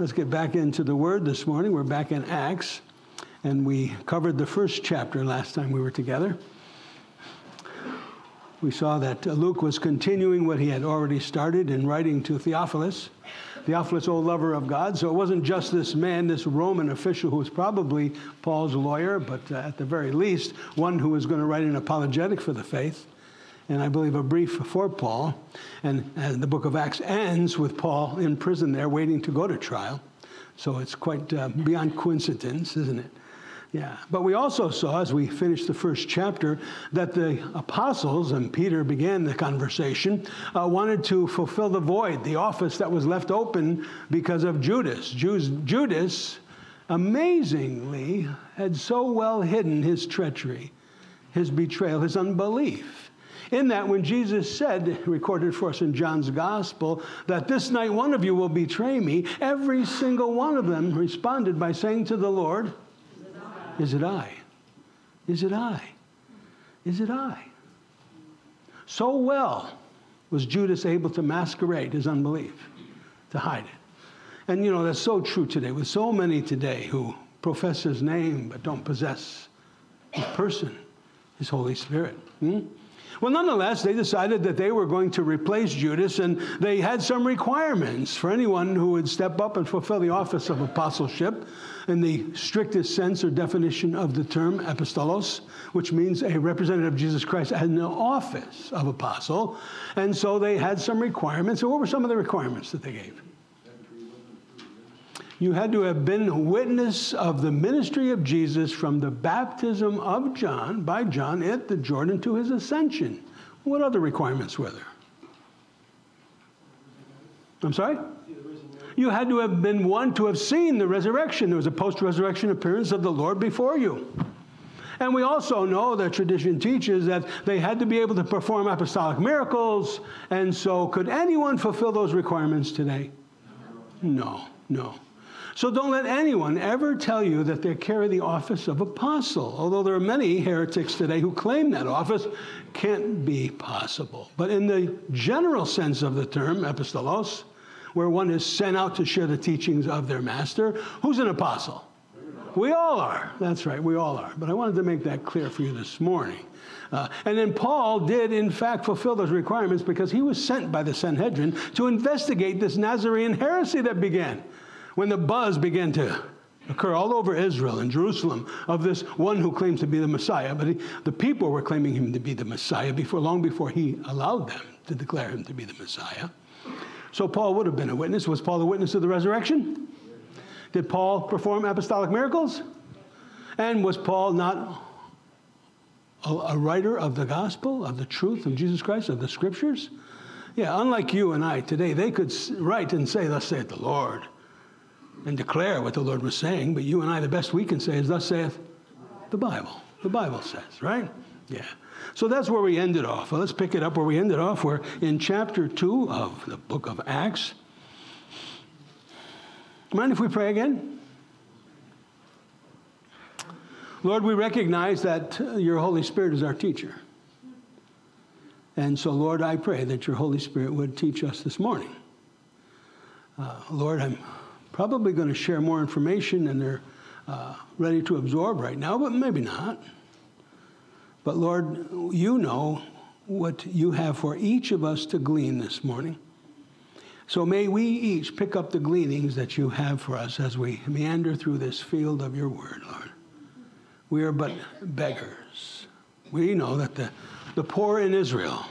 let's get back into the Word this morning. We're back in Acts, and we covered the first chapter last time we were together. We saw that Luke was continuing what he had already started in writing to Theophilus. Theophilus, old lover of God. So it wasn't just this man, this Roman official who was probably Paul's lawyer, but uh, at the very least, one who was going to write an apologetic for the faith and I believe a brief for Paul. And, and, the book of Acts ends with Paul in prison there waiting to go to trial. So it's quite uh, beyond coincidence, isn't it? Yeah. But we also saw, as we finished the first chapter, that the apostles, and Peter began the conversation, uh, wanted to fulfill the void, the office that was left open because of Judas. Jews, Judas, amazingly, had so well hidden his treachery, his betrayal, his unbelief in that, when Jesus said, recorded for us in John's gospel, that this night one of you will betray me, every single one of them responded by saying to the Lord, Is it I? Is it I? Is it I? So well was Judas able to masquerade his unbelief, to hide it. And you know, that's so true today with so many today who profess his name but don't possess his person, his Holy Spirit. Hmm? Well, nonetheless, they decided that they were going to replace Judas, and they had some requirements for anyone who would step up and fulfill the office of apostleship in the strictest sense or definition of the term apostolos, which means a representative of Jesus Christ in the office of apostle. And so they had some requirements. So, what were some of the requirements that they gave? You had to have been witness of the ministry of Jesus from the baptism of John, by John, at the Jordan to his ascension. What other requirements were there? I'm sorry? You had to have been one to have seen the resurrection. There was a post resurrection appearance of the Lord before you. And we also know that tradition teaches that they had to be able to perform apostolic miracles. And so, could anyone fulfill those requirements today? No, no. So don't let anyone ever tell you that they carry the office of apostle. Although there are many heretics today who claim that office, can't be possible. But in the general sense of the term, apostolos, where one is sent out to share the teachings of their master, who's an apostle? We all are. That's right, we all are. But I wanted to make that clear for you this morning. Uh, and then Paul did, in fact, fulfill those requirements because he was sent by the Sanhedrin to investigate this Nazarene heresy that began when the buzz began to occur all over Israel and Jerusalem of this one who claims to be the Messiah, but he, the people were claiming him to be the Messiah before long before he allowed them to declare him to be the Messiah. So Paul would have been a witness. Was Paul a witness of the resurrection? Did Paul perform apostolic miracles? And was Paul not a, a writer of the gospel, of the truth of Jesus Christ, of the scriptures? Yeah, unlike you and I today, they could write and say, Thus saith the Lord and declare what the Lord was saying, but you and I, the best we can say is, Thus saith the Bible. The Bible says, right? Yeah. So that's where we ended off. Well, let's pick it up where we ended off. We're in chapter 2 of the book of Acts. Mind if we pray again? Lord, we recognize that your Holy Spirit is our teacher. And so, Lord, I pray that your Holy Spirit would teach us this morning. Uh, Lord, I'm probably going to share more information than they're uh, ready to absorb right now, but maybe not. But Lord, you know what you have for each of us to glean this morning. So may we each pick up the gleanings that you have for us as we meander through this field of your word, Lord. We are but beggars. We know that the, the poor in Israel,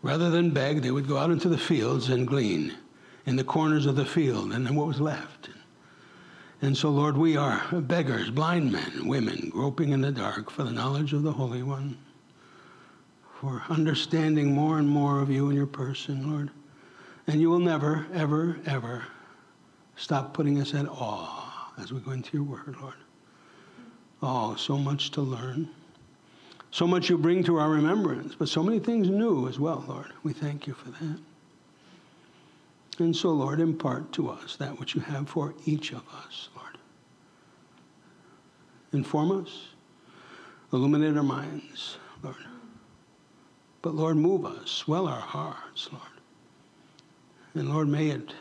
rather than beg, they would go out into the fields and glean in the corners of the field and then what was left. And so, Lord, we are beggars, blind men, women, groping in the dark for the knowledge of the Holy One, for understanding more and more of you and your person, Lord. And you will never, ever, ever stop putting us at awe as we go into your word, Lord. Oh, so much to learn. So much you bring to our remembrance, but so many things new as well, Lord. We thank you for that. And so, Lord, impart to us that which you have for each of us, Lord. Inform us, illuminate our minds, Lord. But, Lord, move us, swell our hearts, Lord. And, Lord, may it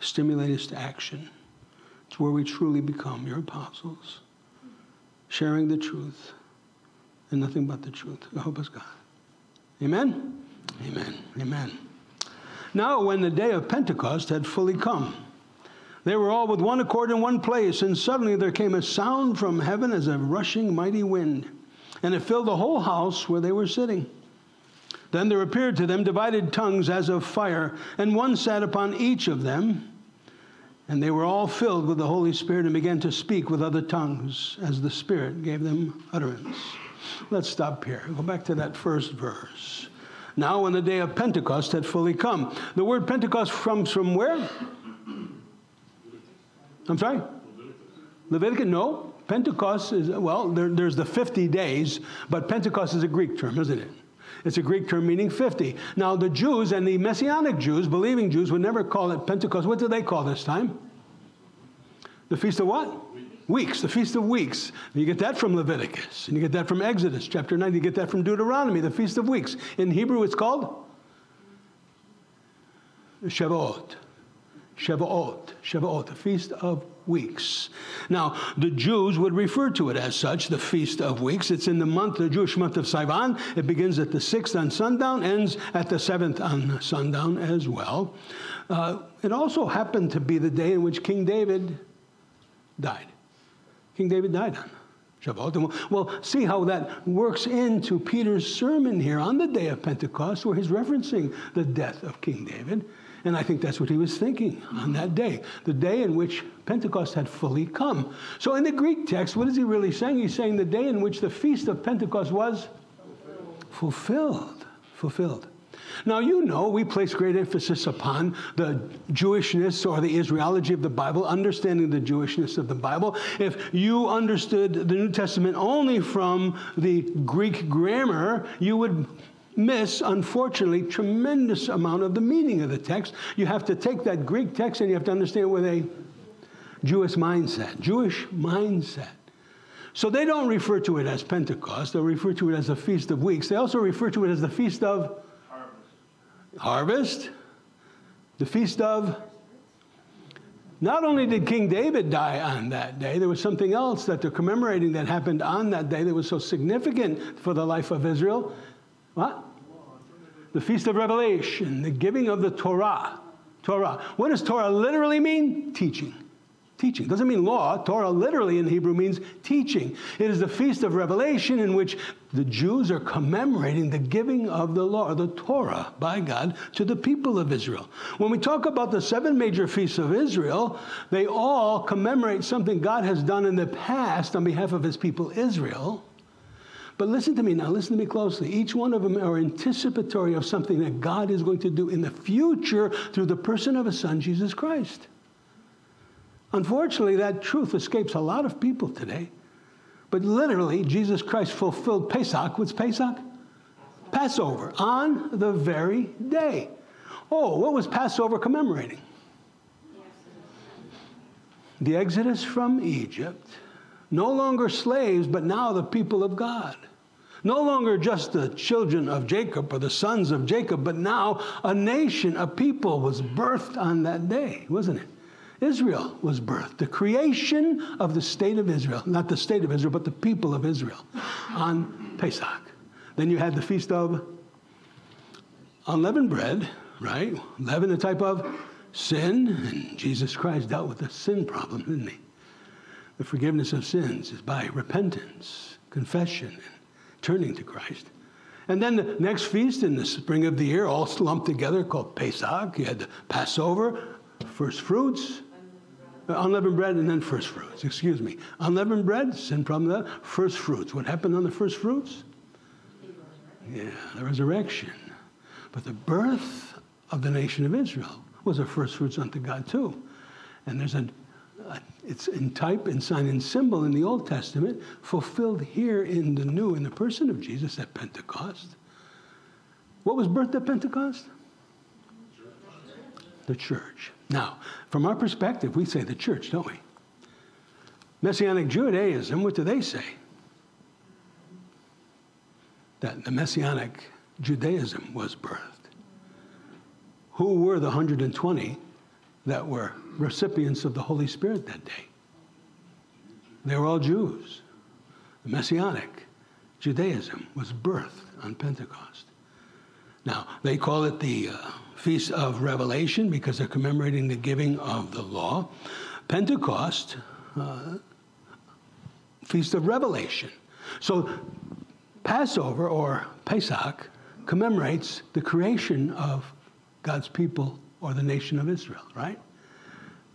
stimulate us to action. It's where we truly become your apostles, sharing the truth and nothing but the truth. Hope us God. Amen? Amen. Amen. Now, when the day of Pentecost had fully come, they were all with one accord in one place, and suddenly there came a sound from heaven as a rushing mighty wind, and it filled the whole house where they were sitting. Then there appeared to them divided tongues as of fire, and one sat upon each of them. And they were all filled with the Holy Spirit and began to speak with other tongues as the Spirit gave them utterance. Let's stop here. Go back to that first verse. Now, when the day of Pentecost had fully come, the word Pentecost comes from where? I'm sorry? Leviticus? No. Pentecost is, well, there, there's the 50 days, but Pentecost is a Greek term, isn't it? It's a Greek term meaning 50. Now, the Jews and the Messianic Jews, believing Jews, would never call it Pentecost. What do they call this time? The Feast of what? Weeks, the Feast of Weeks. You get that from Leviticus, and you get that from Exodus chapter 9. You get that from Deuteronomy, the Feast of Weeks. In Hebrew, it's called Shavuot. Shavuot. Shavuot, the Feast of Weeks. Now, the Jews would refer to it as such, the Feast of Weeks. It's in the month, the Jewish month of Sivan. It begins at the sixth on sundown, ends at the seventh on sundown as well. Uh, it also happened to be the day in which King David died. King David died on Shavuot. We'll, we'll see how that works into Peter's sermon here on the day of Pentecost, where he's referencing the death of King David. And I think that's what he was thinking on that day, the day in which Pentecost had fully come. So in the Greek text, what is he really saying? He's saying the day in which the feast of Pentecost was fulfilled. Fulfilled. Now, you know, we place great emphasis upon the Jewishness or the Israelology of the Bible, understanding the Jewishness of the Bible. If you understood the New Testament only from the Greek grammar, you would miss, unfortunately, tremendous amount of the meaning of the text. You have to take that Greek text and you have to understand with a Jewish mindset. Jewish mindset. So they don't refer to it as Pentecost. They'll refer to it as the Feast of Weeks. They also refer to it as the Feast of harvest, the feast of. Not only did King David die on that day, there was something else that they're commemorating that happened on that day that was so significant for the life of Israel. What? The Feast of Revelation, the giving of the Torah. Torah. What does Torah literally mean? Teaching teaching. Doesn't mean law. Torah literally in Hebrew means teaching. It is the feast of revelation in which the Jews are commemorating the giving of the law, the Torah, by God to the people of Israel. When we talk about the seven major feasts of Israel, they all commemorate something God has done in the past on behalf of his people Israel. But listen to me now, listen to me closely. Each one of them are anticipatory of something that God is going to do in the future through the person of his son, Jesus Christ. Unfortunately, that truth escapes a lot of people today. But literally, Jesus Christ fulfilled Pesach. What's Pesach? Passover on the very day. Oh, what was Passover commemorating? The exodus from Egypt. No longer slaves, but now the people of God. No longer just the children of Jacob or the sons of Jacob, but now a nation, a people was birthed on that day, wasn't it? Israel was birthed, the creation of the state of Israel, not the state of Israel, but the people of Israel on Pesach. Then you had the feast of unleavened bread, right? Leaven, a type of sin, and Jesus Christ dealt with the sin problem, didn't he? The forgiveness of sins is by repentance, confession, and turning to Christ. And then the next feast in the spring of the year, all lumped together, called Pesach. You had the Passover, first fruits, unleavened bread and then first fruits. Excuse me. Unleavened bread, sin problem that. First fruits. What happened on the first fruits? Yeah, the resurrection. But the birth of the nation of Israel was a first fruits unto God too. And there's a, a, it's in type and sign and symbol in the Old Testament, fulfilled here in the New, in the person of Jesus at Pentecost. What was birthed at Pentecost? The church. Now, from our perspective, we say the church, don't we? Messianic Judaism, what do they say? That the Messianic Judaism was birthed. Who were the 120 that were recipients of the Holy Spirit that day. They were all Jews. The Messianic Judaism was birthed on Pentecost. Now, they call it the uh, Feast of Revelation because they're commemorating the giving of the law. Pentecost, uh, Feast of Revelation. So, Passover or Pesach commemorates the creation of God's people or the nation of Israel, right?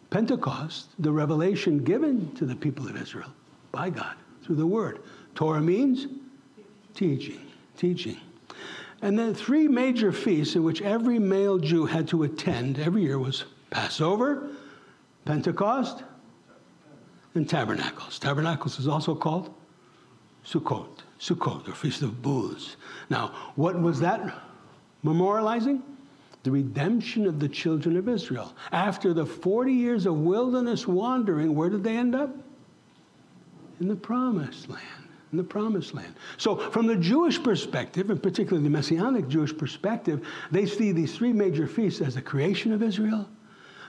Pentecost, the revelation given to the people of Israel by God through the Word. Torah means teaching, teaching. And then three major feasts in which every male Jew had to attend every year was Passover, Pentecost, and Tabernacles. Tabernacles is also called Sukkot, Sukkot, or Feast of Booths. Now, what was that memorializing? The redemption of the children of Israel. After the 40 years of wilderness wandering, where did they end up? In the promised land. In the promised land. So, from the Jewish perspective, and particularly the Messianic Jewish perspective, they see these three major feasts as the creation of Israel,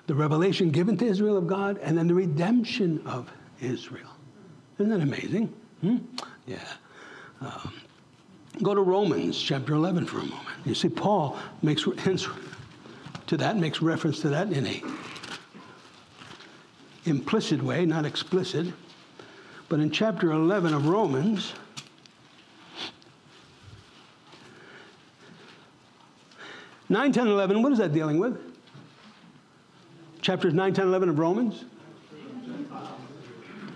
the revelation given to Israel of God, and then the redemption of Israel. Isn't that amazing? Hmm? Yeah. Um, go to Romans chapter 11 for a moment. You see, Paul makes to that, makes reference to that in a implicit way, not explicit. But in chapter 11 of Romans, Nine, 10, 11, what is that dealing with? Chapters 9, 10, 11 of Romans?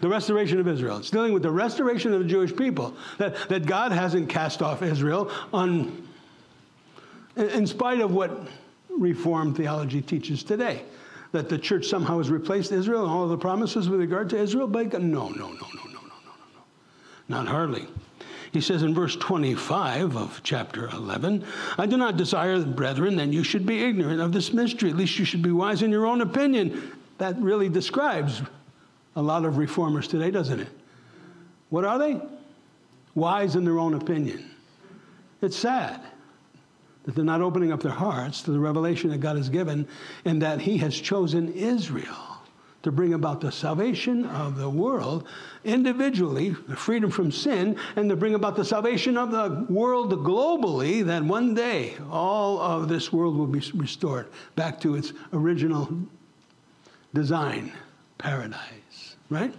the restoration of Israel. It's dealing with the restoration of the Jewish people. That, that God hasn't cast off Israel on, in spite of what Reformed theology teaches today. That the church somehow has replaced Israel and all of the promises with regard to Israel by God. No, no, no, no, no, no, no, no, no. Not hardly. He says in verse 25 of chapter 11, I do not desire, brethren, that you should be ignorant of this mystery. At least you should be wise in your own opinion. That really describes a lot of reformers today, doesn't it? What are they? Wise in their own opinion. It's sad that they're not opening up their hearts to the revelation that God has given and that He has chosen Israel to bring about the salvation of the world individually, the freedom from sin, and to bring about the salvation of the world globally, that one day all of this world will be restored back to its original design, paradise right?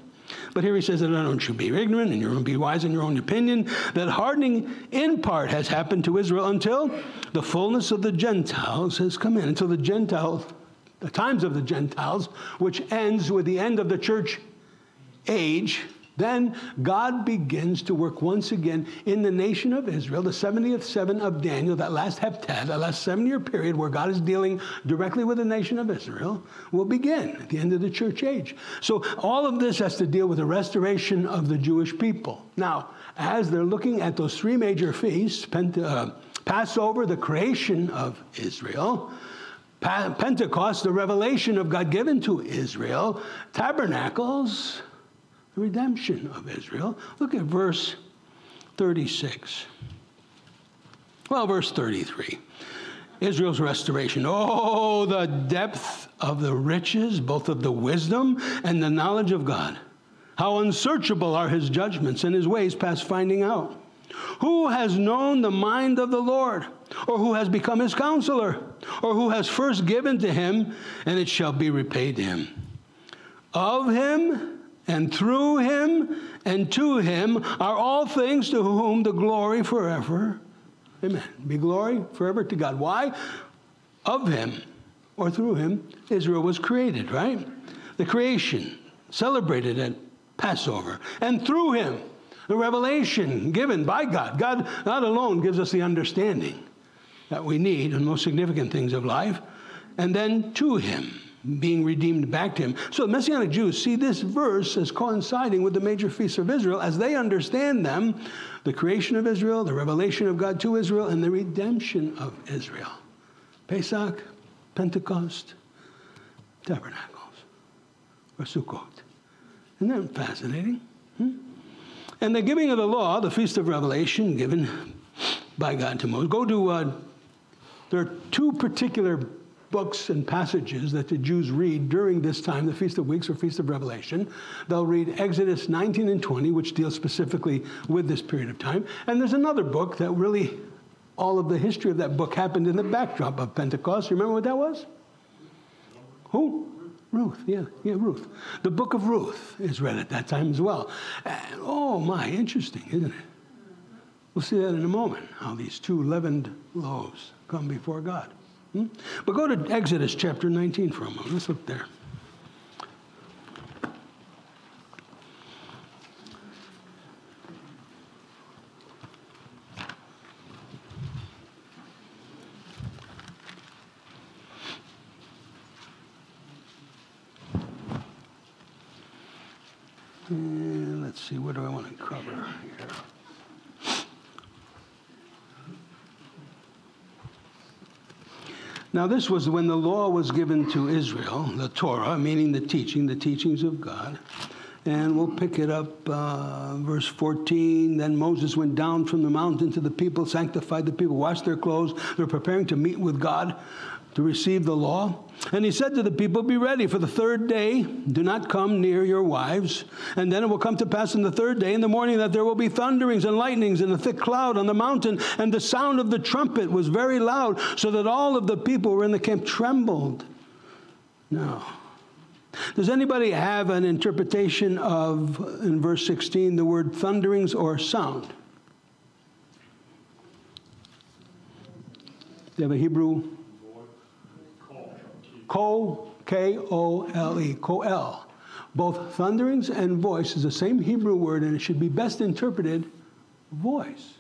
But here he says that I don't you be ignorant and you're be wise in your own opinion, that hardening in part has happened to Israel until the fullness of the Gentiles has come in, until the Gentiles, the times of the Gentiles, which ends with the end of the church age, then God begins to work once again in the nation of Israel, the 70th seven of Daniel, that last heptad, that last seven year period where God is dealing directly with the nation of Israel, will begin at the end of the church age. So all of this has to deal with the restoration of the Jewish people. Now, as they're looking at those three major feasts, Pente- uh, Passover, the creation of Israel, Pentecost, the revelation of God given to Israel, tabernacles, the redemption of Israel. Look at verse 36. Well, verse 33. Israel's restoration. Oh, the depth of the riches, both of the wisdom and the knowledge of God. How unsearchable are his judgments and his ways past finding out. Who has known the mind of the Lord? Or who has become his counselor? Or who has first given to him, and it shall be repaid to him? Of him and through him and to him are all things to whom the glory forever. Amen. Be glory forever to God. Why? Of him or through him, Israel was created, right? The creation celebrated at Passover. And through him, the revelation given by God. God, God alone gives us the understanding that we need the most significant things of life. And then to him being redeemed back to him. So the Messianic Jews see this verse as coinciding with the major feasts of Israel as they understand them the creation of Israel, the revelation of God to Israel, and the redemption of Israel. Pesach, Pentecost, Tabernacles, or Sukkot. Isn't that fascinating? Hmm? And the giving of the law, the Feast of Revelation, given by God to Moses. Go to, uh, there are two particular books and passages that the Jews read during this time, the Feast of Weeks or Feast of Revelation. They'll read Exodus 19 and 20, which deals specifically with this period of time. And there's another book that really, all of the history of that book happened in the backdrop of Pentecost. You remember what that was? Who? Ruth, yeah, yeah, Ruth. The book of Ruth is read at that time as well. And, oh my, interesting, isn't it? We'll see that in a moment, how these two leavened loaves come before God. Hmm? But go to Exodus chapter 19 for a moment. Let's look there. And let's see, what do I want to cover here? Now, this was when the law was given to Israel, the Torah, meaning the teaching, the teachings of God. And we'll pick it up, uh, verse 14. Then Moses went down from the mountain to the people, sanctified the people, washed their clothes. They're preparing to meet with God to receive the law. And he said to the people, Be ready for the third day. Do not come near your wives. And then it will come to pass in the third day in the morning that there will be thunderings and lightnings and a thick cloud on the mountain. And the sound of the trumpet was very loud, so that all of the people who were in the camp trembled. Now, does anybody have an interpretation of, in verse 16, the word thunderings or sound? Do you have a Hebrew Ko, K O L E, Koel. Both thunderings and voice is the same Hebrew word, and it should be best interpreted voice.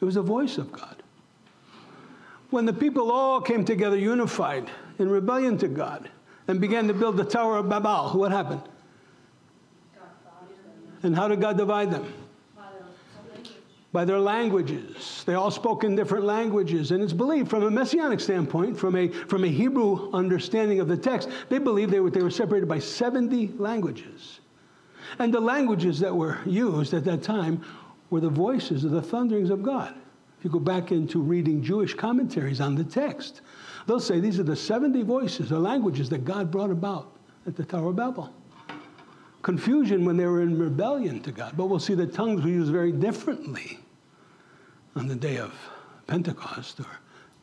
It was the voice of God. When the people all came together unified in rebellion to God and began to build the Tower of Babel, what happened? And how did God divide them? By their languages. They all spoke in different languages. And it's believed from a messianic standpoint, from a, from a Hebrew understanding of the text, they believed they were, they were separated by 70 languages. And the languages that were used at that time were the voices of the thunderings of God. If you go back into reading Jewish commentaries on the text, they'll say these are the 70 voices or languages that God brought about at the Tower of Babel confusion when they were in rebellion to God. But we'll see that tongues were used very differently on the day of Pentecost or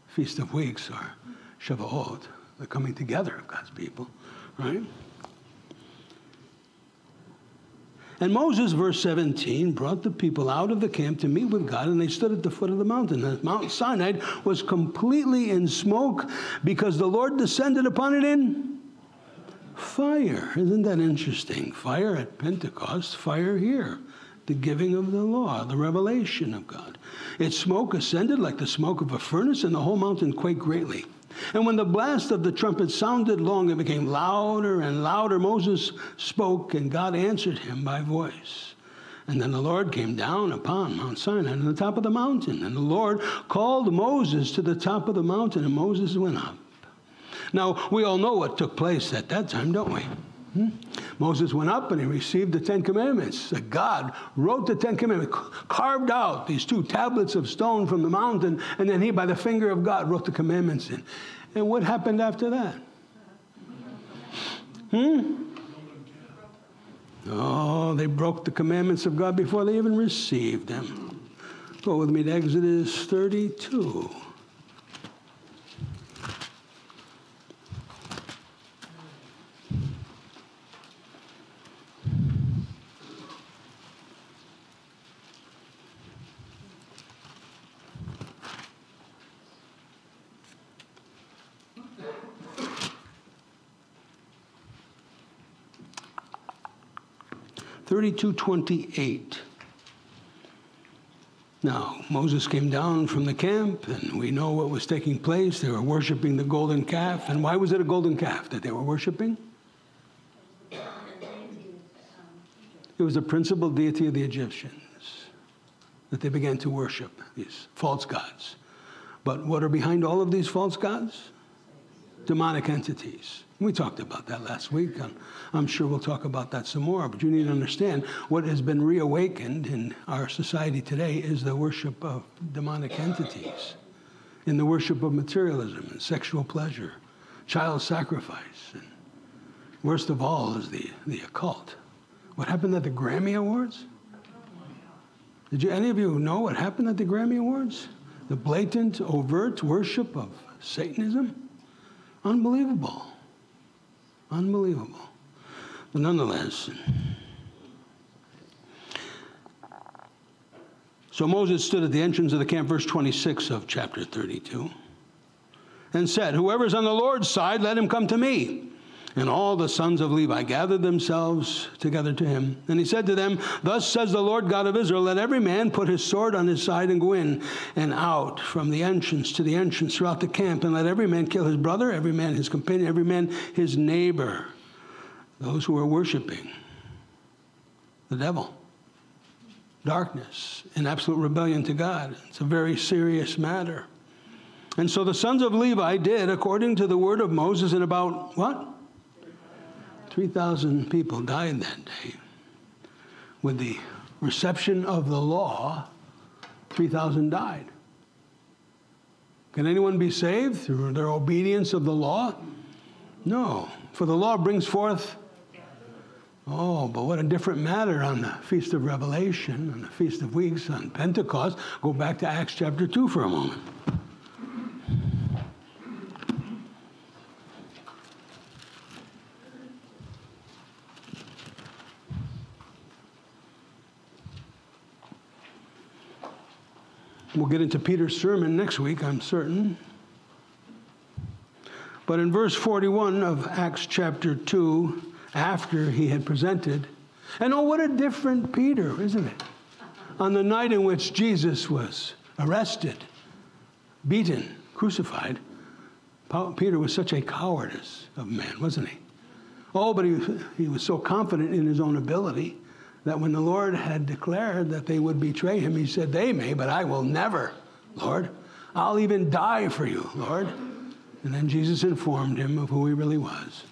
Feast of Weeks or Shavuot, the coming together of God's people, right? And Moses, verse 17, brought the people out of the camp to meet with God, and they stood at the foot of the mountain. The Mount Sinai was completely in smoke because the Lord descended upon it in fire. Isn't that interesting? Fire at Pentecost, fire here the giving of the law, the revelation of God. Its smoke ascended like the smoke of a furnace, and the whole mountain quaked greatly. And when the blast of the trumpet sounded long, it became louder and louder. Moses spoke, and God answered him by voice. And then the Lord came down upon Mount Sinai on the top of the mountain. And the Lord called Moses to the top of the mountain, and Moses went up. Now, we all know what took place at that time, don't we? Hmm? Moses went up and he received the Ten Commandments. God wrote the Ten Commandments, carved out these two tablets of stone from the mountain, and then he, by the finger of God, wrote the commandments in. And what happened after that? Hmm? Oh, they broke the commandments of God before they even received them. Go with me to Exodus 32. 3228. Now, Moses came down from the camp, and we know what was taking place. They were worshiping the golden calf. And why was it a golden calf that they were worshiping? It was the principal deity of the Egyptians that they began to worship, these false gods. But what are behind all of these false gods? Demonic entities. We talked about that last week. and I'm sure we'll talk about that some more. But you need to understand what has been reawakened in our society today is the worship of demonic entities, in the worship of materialism and sexual pleasure. child sacrifice. And worst of all is the, the occult. What happened at the Grammy Awards? Did you, any of you know what happened at the Grammy Awards? The blatant, overt worship of Satanism? Unbelievable. Unbelievable. But nonetheless, so Moses stood at the entrance of the camp, verse 26 of chapter 32, and said, Whoever's on the Lord's side, let him come to me. And all the sons of Levi gathered themselves together to him. And he said to them, Thus says the Lord God of Israel, let every man put his sword on his side and go in and out from the entrance to the entrance throughout the camp, and let every man kill his brother, every man his companion, every man his neighbor, those who are worshiping the devil. Darkness in absolute rebellion to God. It's a very serious matter. And so the sons of Levi did according to the word of Moses in about what? 3,000 people died that day. With the reception of the law, 3,000 died. Can anyone be saved through their obedience of the law? No. For the law brings forth. Oh, but what a different matter on the Feast of Revelation, on the Feast of Weeks, on Pentecost. Go back to Acts chapter 2 for a moment. We'll get into Peter's sermon next week, I'm certain. But in verse 41 of Acts chapter 2, after he had presented, and oh, what a different Peter, isn't it? On the night in which Jesus was arrested, beaten, crucified, Peter was such a cowardice of man, wasn't he? Oh, but he, he was so confident in his own ability that when the Lord had declared that they would betray him, he said, They may, but I will never, Lord. I'll even die for you, Lord. And then Jesus informed him of who he really was.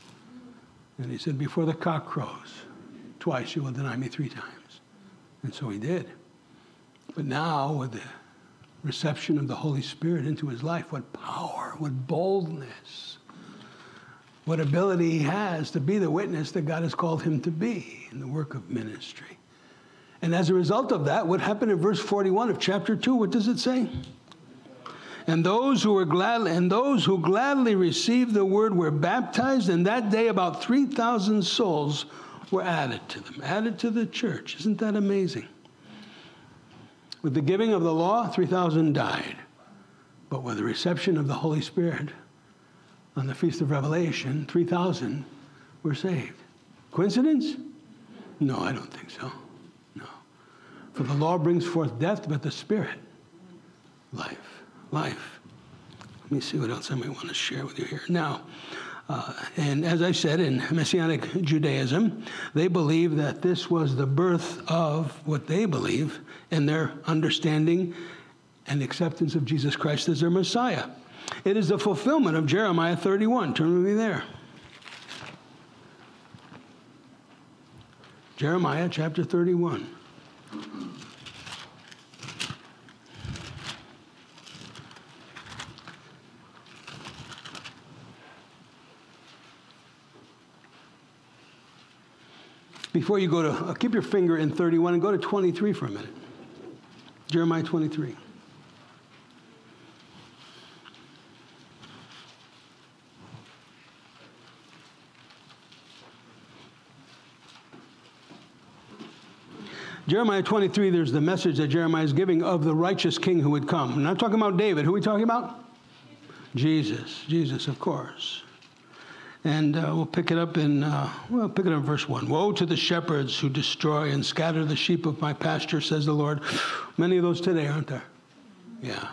And he said, Before the cock crows, twice you will deny me three times. And so he did. But now, with the reception of the Holy Spirit into his life, what power, what boldness what ability he has to be the witness that God has called him to be in the work of ministry. And as a result of that, what happened in verse 41 of chapter 2, what does it say? And those who were glad and those who gladly received the word were baptized, and that day about 3,000 souls were added to them, added to the church. Isn't that amazing? With the giving of the law, 3,000 died. But with the reception of the Holy Spirit, on the Feast of Revelation, 3,000 were saved. Coincidence? No, I don't think so. No. For the law brings forth death, but the Spirit, life. Life. Let me see what else I may want to share with you here. Now, uh, and as I said, in Messianic Judaism, they believe that this was the birth of what they believe in their understanding and acceptance of Jesus Christ as their Messiah. It is the fulfillment of Jeremiah 31. Turn with me there. Jeremiah chapter 31. Before you go to, uh, keep your finger in 31 and go to 23 for a minute. Jeremiah 23. Jeremiah 23, there's the message that Jeremiah is giving of the righteous king who would come. I'm not talking about David. Who are we talking about? Jesus. Jesus, of course. And uh, we'll pick it up in, uh, well, pick it up in verse 1. Woe to the shepherds who destroy and scatter the sheep of my pasture, says the Lord. Many of those today, aren't there? Yeah.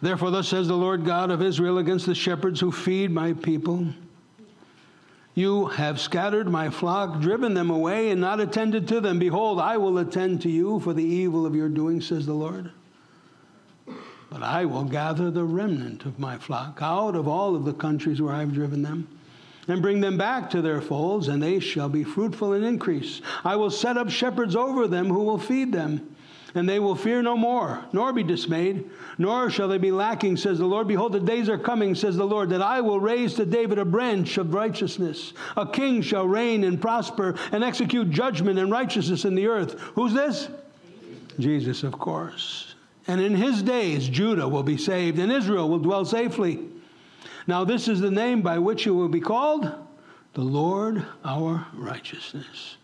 Therefore, thus says the Lord God of Israel against the shepherds who feed my people you have scattered my flock, driven them away, and not attended to them. Behold, I will attend to you for the evil of your doing, says the Lord. But I will gather the remnant of my flock out of all of the countries where I've driven them, and bring them back to their folds, and they shall be fruitful and increase. I will set up shepherds over them who will feed them. And they will fear no more, nor be dismayed, nor shall they be lacking, says the Lord. Behold, the days are coming, says the Lord, that I will raise to David a branch of righteousness. A king shall reign and prosper and execute judgment and righteousness in the earth. Who's this? Jesus, of course. And in his days, Judah will be saved, and Israel will dwell safely. Now, this is the name by which you will be called the Lord our righteousness.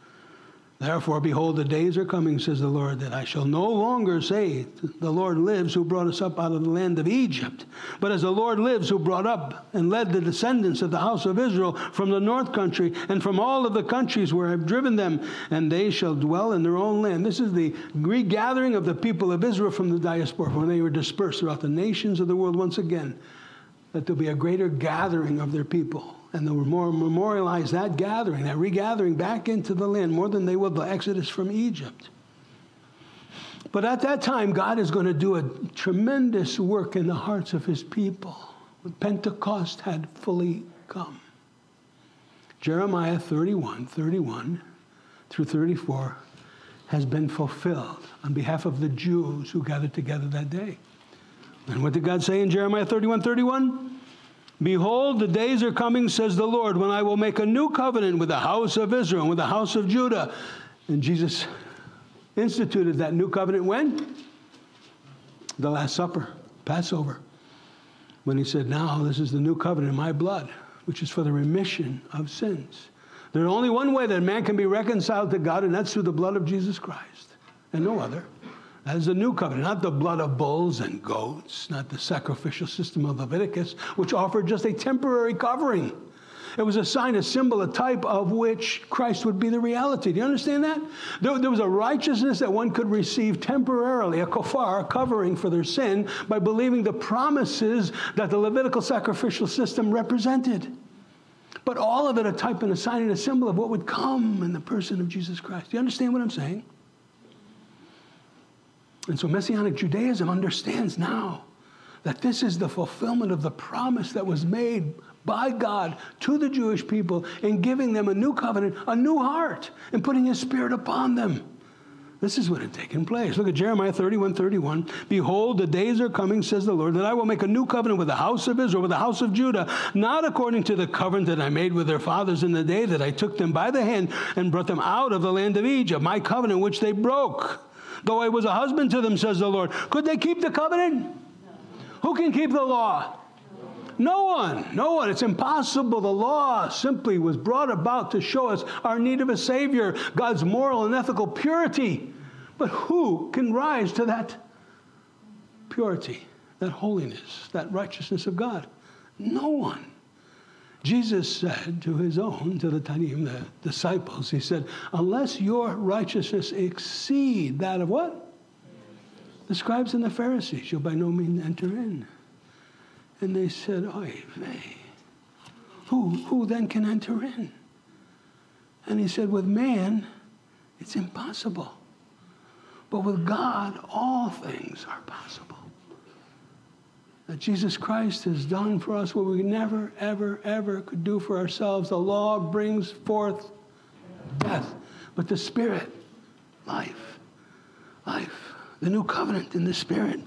Therefore, behold, the days are coming, says the Lord, that I shall no longer say, The Lord lives who brought us up out of the land of Egypt, but as the Lord lives who brought up and led the descendants of the house of Israel from the north country and from all of the countries where I've driven them, and they shall dwell in their own land. This is the regathering of the people of Israel from the diaspora when they were dispersed throughout the nations of the world once again, that there'll be a greater gathering of their people and they'll memorialize that gathering, that regathering back into the land more than they will the exodus from Egypt. But at that time, God is going to do a tremendous work in the hearts of his people Pentecost had fully come. Jeremiah 31, 31 through 34 has been fulfilled on behalf of the Jews who gathered together that day. And what did God say in Jeremiah 31, 31? Behold, the days are coming, says the Lord, when I will make a new covenant with the house of Israel and with the house of Judah. And Jesus instituted that new covenant when? The Last Supper, Passover. When he said, Now this is the new covenant in my blood, which is for the remission of sins. There's only one way that man can be reconciled to God, and that's through the blood of Jesus Christ, and no other. Is the new covenant, not the blood of bulls and goats, not the sacrificial system of Leviticus, which offered just a temporary covering. It was a sign, a symbol, a type of which Christ would be the reality. Do you understand that? There, there was a righteousness that one could receive temporarily, a kafar, a covering for their sin, by believing the promises that the Levitical sacrificial system represented. But all of it a type and a sign and a symbol of what would come in the person of Jesus Christ. Do you understand what I'm saying? And so Messianic Judaism understands now that this is the fulfillment of the promise that was made by God to the Jewish people in giving them a new covenant, a new heart, and putting His Spirit upon them. This is what had taken place. Look at Jeremiah 31 31. Behold, the days are coming, says the Lord, that I will make a new covenant with the house of Israel, with the house of Judah, not according to the covenant that I made with their fathers in the day that I took them by the hand and brought them out of the land of Egypt, my covenant which they broke though I was a husband to them, says the Lord. Could they keep the covenant? Who can keep the law? No one, no one. It's impossible. The law simply was brought about to show us our need of a Savior, God's moral and ethical purity. But who can rise to that purity, that holiness, that righteousness of God? No one. Jesus said to his own, to the Tanim, the disciples, he said, unless your righteousness exceed that of what? The scribes and the Pharisees, you'll by no means enter in. And they said, Oy vey. Who, who then can enter in? And he said, with man, it's impossible. But with God, all things are possible that Jesus Christ has done for us what we never, ever, ever could do for ourselves. The law brings forth death, but the Spirit, life. Life. The new covenant in the Spirit.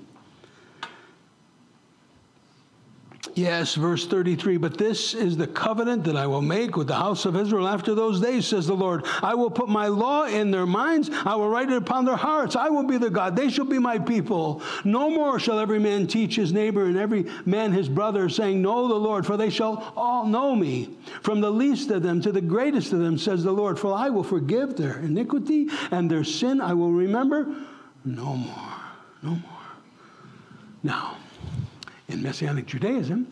Yes, verse 33, but this is the covenant that I will make with the house of Israel after those days, says the Lord. I will put my law in their minds, I will write it upon their hearts. I will be their God, they shall be my people. No more shall every man teach his neighbor and every man his brother, saying, Know the Lord, for they shall all know me. From the least of them to the greatest of them, says the Lord, for I will forgive their iniquity and their sin I will remember no more. No more. Now, in Messianic Judaism,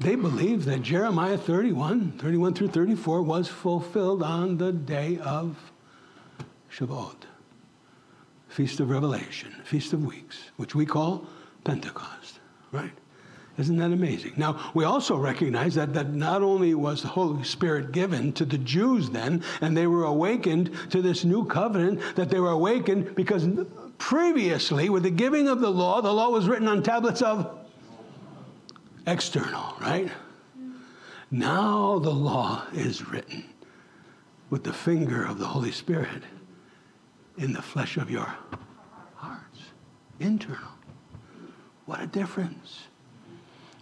they believe that Jeremiah 31, 31 through 34 was fulfilled on the day of Shavuot, Feast of Revelation, Feast of Weeks, which we call Pentecost, right? Isn't that amazing? Now, we also recognize that, that not only was the Holy Spirit given to the Jews then, and they were awakened to this new covenant, that they were awakened because previously, with the giving of the law, the law was written on tablets of external, right? Now the law is written with the finger of the Holy Spirit in the flesh of your hearts, internal. What a difference.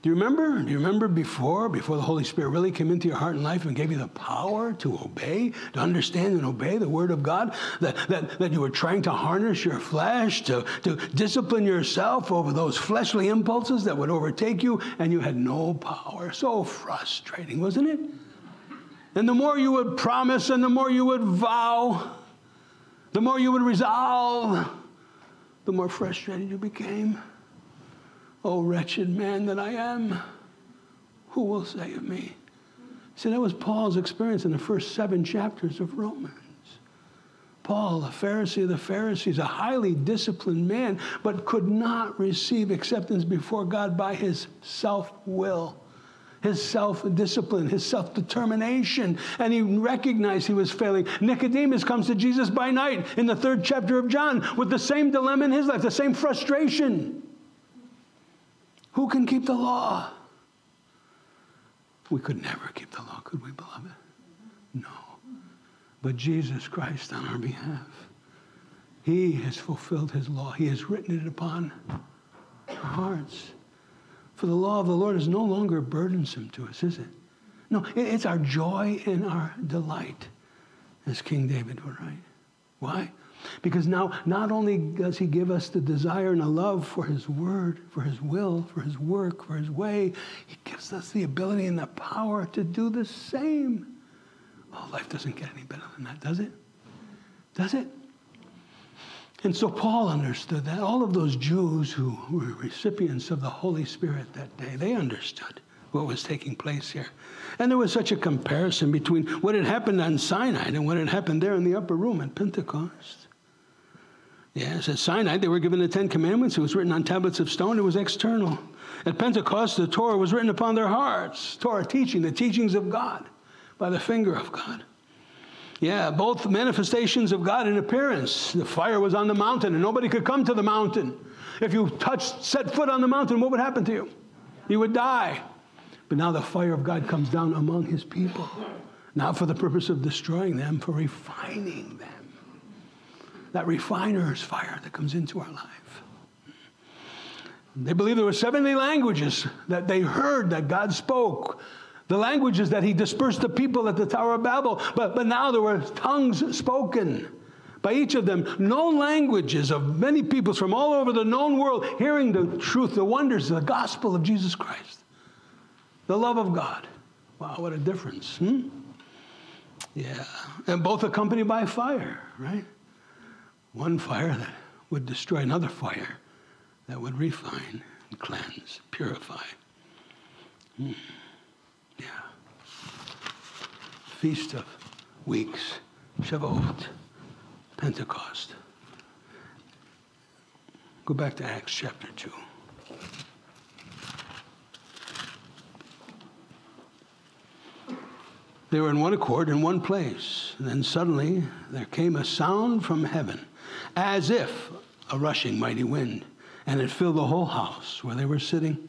Do you remember? Do you remember before, before the Holy Spirit really came into your heart and life and gave you the power to obey, to understand and obey the Word of God? That, that, that you were trying to harness your flesh, to, to discipline yourself over those fleshly impulses that would overtake you, and you had no power. So frustrating, wasn't it? And the more you would promise and the more you would vow, the more you would resolve, the more frustrated you became. Oh, wretched man that I am, who will save me? See, that was Paul's experience in the first seven chapters of Romans. Paul, a Pharisee of the Pharisees, a highly disciplined man, but could not receive acceptance before God by his self will, his self discipline, his self determination. And he recognized he was failing. Nicodemus comes to Jesus by night in the third chapter of John with the same dilemma in his life, the same frustration. Who can keep the law? We could never keep the law, could we, beloved? No. But Jesus Christ on our behalf, He has fulfilled His law. He has written it upon our hearts. For the law of the Lord is no longer burdensome to us, is it? No, it's our joy and our delight, as King David would write. Why? Because now, not only does he give us the desire and a love for his word, for his will, for his work, for his way, he gives us the ability and the power to do the same. Oh, life doesn't get any better than that, does it? Does it? And so Paul understood that. All of those Jews who were recipients of the Holy Spirit that day, they understood what was taking place here. And there was such a comparison between what had happened on Sinai and what had happened there in the upper room at Pentecost. Yes, at Sinai, they were given the Ten Commandments. It was written on tablets of stone. It was external. At Pentecost, the Torah was written upon their hearts. Torah teaching, the teachings of God by the finger of God. Yeah, both manifestations of God in appearance. The fire was on the mountain, and nobody could come to the mountain. If you touched, set foot on the mountain, what would happen to you? You would die. But now the fire of God comes down among his people, not for the purpose of destroying them, for refining them that refiner's fire that comes into our life. They believe there were 70 languages that they heard that God spoke. The languages that he dispersed the people at the Tower of Babel. But, but now there were tongues spoken by each of them, known languages of many peoples from all over the known world, hearing the truth, the wonders, the gospel of Jesus Christ, the love of God. Wow, what a difference. Hmm? Yeah. And both accompanied by fire, right? One fire that would destroy another fire that would refine and cleanse, purify. Mm. Yeah. Feast of Weeks, Shavuot, Pentecost. Go back to Acts chapter 2. They were in one accord in one place. And then suddenly there came a sound from heaven as if a rushing mighty wind, and it filled the whole house where they were sitting.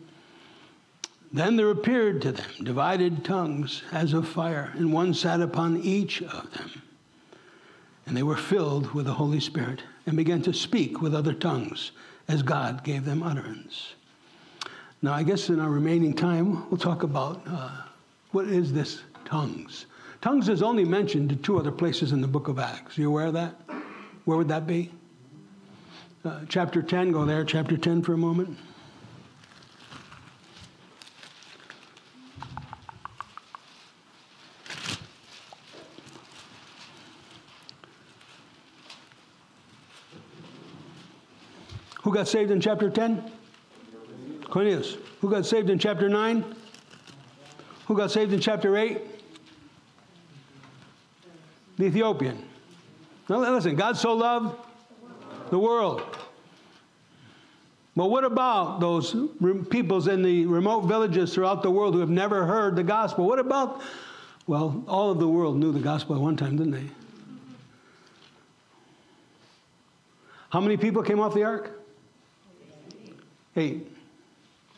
Then there appeared to them divided tongues as of fire, and one sat upon each of them. And they were filled with the Holy Spirit and began to speak with other tongues as God gave them utterance. Now, I guess in our remaining time, we'll talk about uh, what is this tongues. Tongues is only mentioned in two other places in the book of Acts. Are you aware of that? Where would that be? Uh, chapter 10, go there, chapter 10 for a moment. Who got saved in chapter 10? Cornelius. Who got saved in chapter 9? Who got saved in chapter 8? The Ethiopian. Now listen, God so loved the world. But what about those peoples in the remote villages throughout the world who have never heard the gospel? What about, well, all of the world knew the gospel at one time, didn't they? How many people came off the ark? Eight.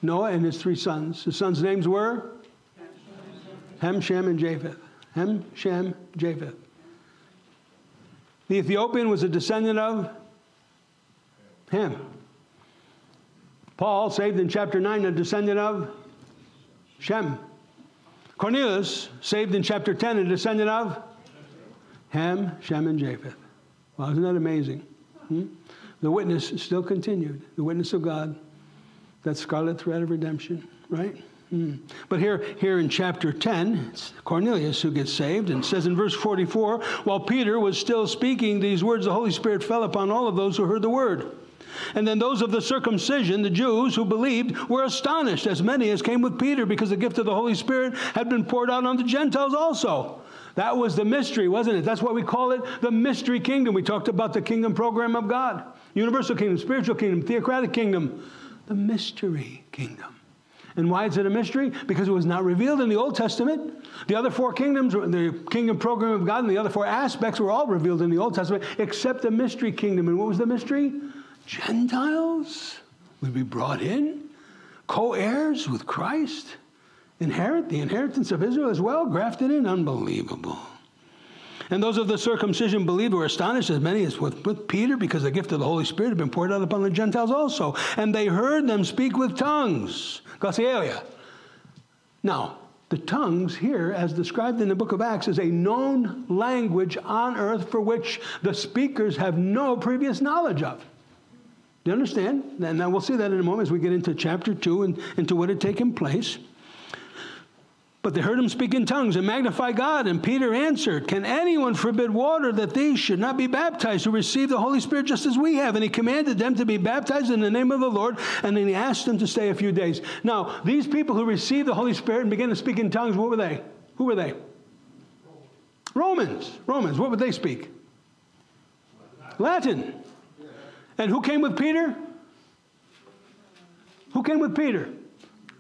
Noah and his three sons. His sons' names were? Ham, Shem, and Japheth. Ham, Shem, Japheth. The Ethiopian was a descendant of him. Paul, saved in chapter 9, a descendant of Shem. Cornelius, saved in chapter 10, a descendant of Ham, Shem, and Japheth. Well, isn't that amazing? Hmm? The witness still continued, the witness of God, that scarlet thread of redemption, right? Hmm. But here, here in chapter 10, it's Cornelius who gets saved and says in verse 44 while Peter was still speaking these words, the Holy Spirit fell upon all of those who heard the word. And then those of the circumcision, the Jews who believed, were astonished, as many as came with Peter, because the gift of the Holy Spirit had been poured out on the Gentiles also. That was the mystery, wasn't it? That's why we call it the mystery kingdom. We talked about the kingdom program of God universal kingdom, spiritual kingdom, theocratic kingdom, the mystery kingdom. And why is it a mystery? Because it was not revealed in the Old Testament. The other four kingdoms, the kingdom program of God, and the other four aspects were all revealed in the Old Testament, except the mystery kingdom. And what was the mystery? Gentiles would be brought in, co heirs with Christ, inherit the inheritance of Israel as well, grafted in. Unbelievable. And those of the circumcision believed were astonished, as many as with, with Peter, because the gift of the Holy Spirit had been poured out upon the Gentiles also. And they heard them speak with tongues. Glossolalia. Now, the tongues here, as described in the book of Acts, is a known language on earth for which the speakers have no previous knowledge of. Do you understand? And now we'll see that in a moment as we get into chapter 2 and into what had taken place. But they heard him speak in tongues and magnify God. And Peter answered, Can anyone forbid water that these should not be baptized who receive the Holy Spirit just as we have? And he commanded them to be baptized in the name of the Lord. And then he asked them to stay a few days. Now, these people who received the Holy Spirit and began to speak in tongues, what were they? Who were they? Romans. Romans. What would they speak? Latin. And who came with Peter? Who came with Peter?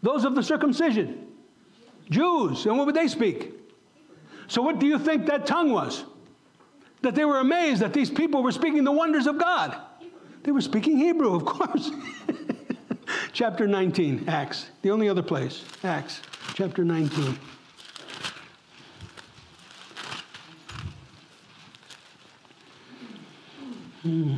Those of the circumcision. Jews. And what would they speak? So, what do you think that tongue was? That they were amazed that these people were speaking the wonders of God. They were speaking Hebrew, of course. chapter 19, Acts. The only other place. Acts, chapter 19. Hmm.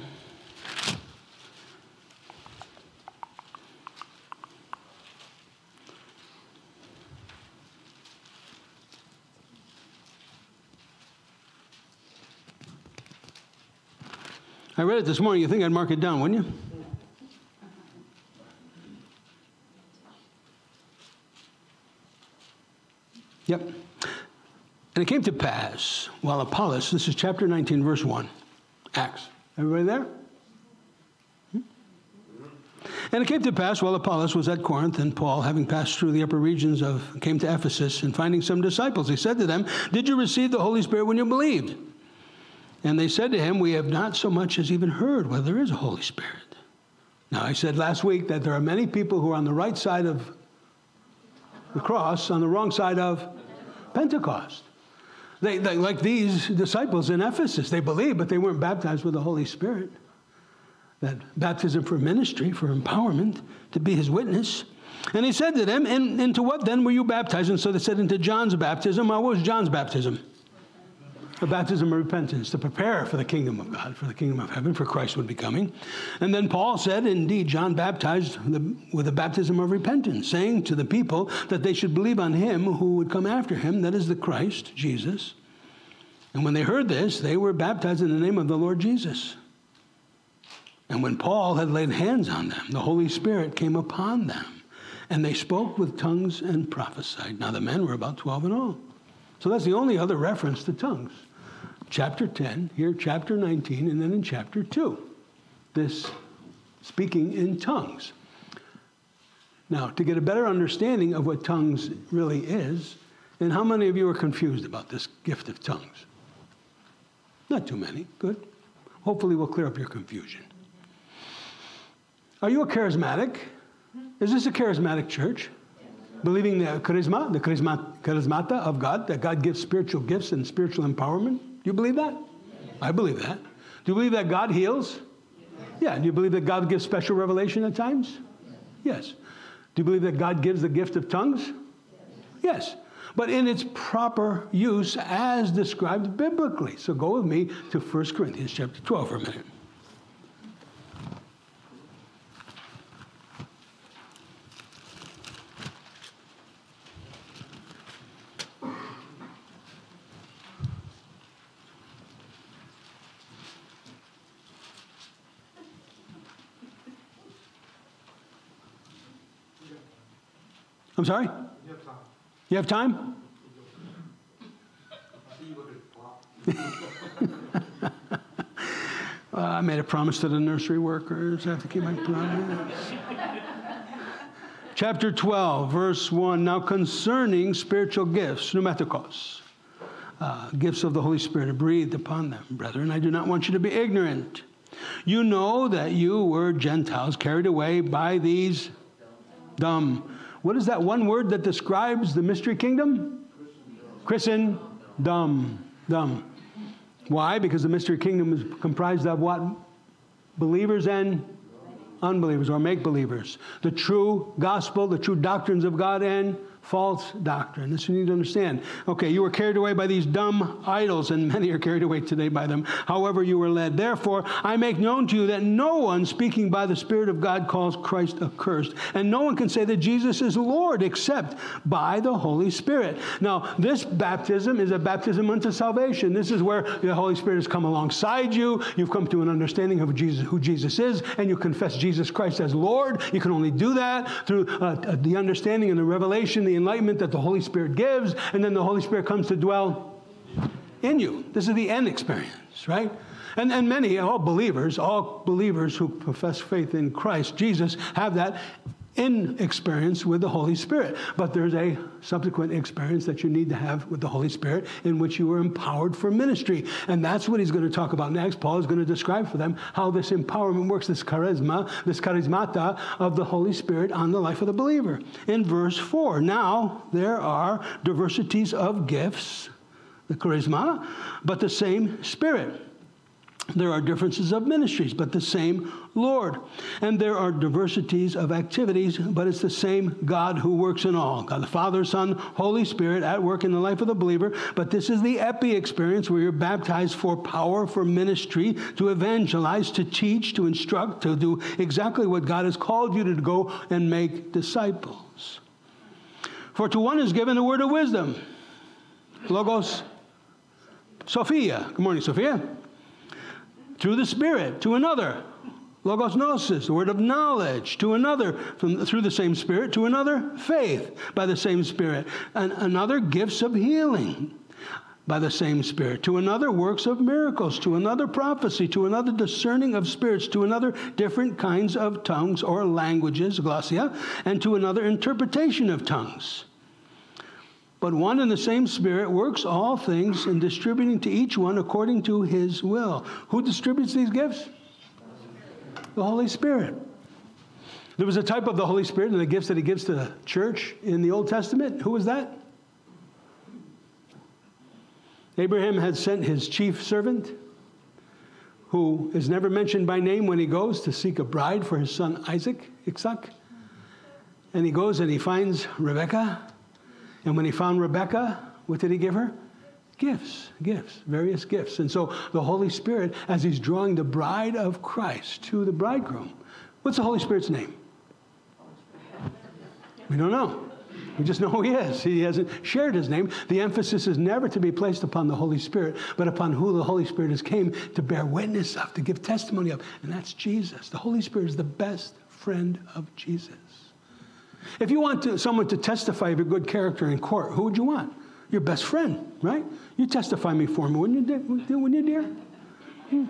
I read it this morning. You think I'd mark it down, wouldn't you? Yep. And it came to pass while Apollos, this is chapter 19, verse 1, Acts. Everybody there? Hmm? And it came to pass while Apollos was at Corinth, and Paul, having passed through the upper regions of, came to Ephesus, and finding some disciples, he said to them, Did you receive the Holy Spirit when you believed? And they said to him, We have not so much as even heard whether there is a Holy Spirit. Now, I said last week that there are many people who are on the right side of the cross, on the wrong side of Pentecost. They, they, like these disciples in Ephesus, they believed, but they weren't baptized with the Holy Spirit. That baptism for ministry, for empowerment, to be his witness. And he said to them, and, Into what then were you baptized? And so they said, Into John's baptism. Well, what was John's baptism? A baptism of repentance to prepare for the kingdom of God, for the kingdom of heaven, for Christ would be coming. And then Paul said, indeed, John baptized with a baptism of repentance, saying to the people that they should believe on him who would come after him, that is the Christ, Jesus. And when they heard this, they were baptized in the name of the Lord Jesus. And when Paul had laid hands on them, the Holy Spirit came upon them, and they spoke with tongues and prophesied. Now the men were about 12 in all. So that's the only other reference to tongues chapter 10, here chapter 19, and then in chapter 2, this speaking in tongues. Now, to get a better understanding of what tongues really is, and how many of you are confused about this gift of tongues? Not too many. Good. Hopefully, we'll clear up your confusion. Are you a charismatic? Is this a charismatic church? Believing the charisma, the charisma, charismata of God, that God gives spiritual gifts and spiritual empowerment? Do you believe that? I believe that. Do you believe that God heals? Yeah. Do you believe that God gives special revelation at times? Yes. Do you believe that God gives the gift of tongues? Yes. But in its proper use as described biblically. So go with me to 1 Corinthians chapter 12 for a minute. I'm sorry? You have time? uh, I made a promise to the nursery workers. I have to keep my promise. Chapter 12, verse 1. Now concerning spiritual gifts, pneumatikos, uh, gifts of the Holy Spirit are breathed upon them, brethren. I do not want you to be ignorant. You know that you were Gentiles carried away by these dumb. What is that one word that describes the mystery kingdom? Christen, dumb, dumb. Why? Because the mystery kingdom is comprised of what? Believers and unbelievers or make believers. The true gospel, the true doctrines of God and false doctrine. This you need to understand. Okay, you were carried away by these dumb idols, and many are carried away today by them. However, you were led. Therefore, I make known to you that no one speaking by the Spirit of God calls Christ accursed. And no one can say that Jesus is Lord except by the Holy Spirit. Now, this baptism is a baptism unto salvation. This is where the Holy Spirit has come alongside you. You've come to an understanding of Jesus, who Jesus is, and you confess Jesus Christ as Lord. You can only do that through uh, the understanding and the revelation, the enlightenment that the Holy Spirit gives, and then the Holy Spirit comes to dwell in you. This is the end experience, right? And, and many, all believers, all believers who profess faith in Christ Jesus have that in experience with the Holy Spirit. But there's a subsequent experience that you need to have with the Holy Spirit in which you are empowered for ministry. And that's what he's going to talk about next. Paul is going to describe for them how this empowerment works, this charisma, this charismata of the Holy Spirit on the life of the believer. In verse 4, now there are diversities of gifts, the charisma, but the same Spirit. There are differences of ministries, but the same Lord. And there are diversities of activities, but it's the same God who works in all. God the Father, Son, Holy Spirit at work in the life of the believer. But this is the epi experience where you're baptized for power, for ministry, to evangelize, to teach, to instruct, to do exactly what God has called you to go and make disciples. For to one is given the word of wisdom, Logos Sophia. Good morning, Sophia through the Spirit to another. Logos gnosis, the word of knowledge, to another from, through the same Spirit, to another faith by the same Spirit, and another gifts of healing by the same Spirit, to another works of miracles, to another prophecy, to another discerning of spirits, to another different kinds of tongues or languages, glossia, and to another interpretation of tongues. But one and the same Spirit works all things in distributing to each one according to his will. Who distributes these gifts? The Holy Spirit. There was a type of the Holy Spirit and the gifts that he gives to the church in the Old Testament. Who was that? Abraham had sent his chief servant, who is never mentioned by name when he goes to seek a bride for his son Isaac, Isaac. And he goes and he finds Rebekah and when he found Rebecca, what did he give her? Gifts, gifts, various gifts. And so the Holy Spirit, as he's drawing the bride of Christ to the bridegroom, what's the Holy Spirit's name? We don't know. We just know who he is. He hasn't shared his name. The emphasis is never to be placed upon the Holy Spirit, but upon who the Holy Spirit has came to bear witness of, to give testimony of, and that's Jesus. The Holy Spirit is the best friend of Jesus. If you want to, someone to testify of your good character in court, who would you want? Your best friend, right? You testify me for me, wouldn't you, wouldn't you dear? Hmm.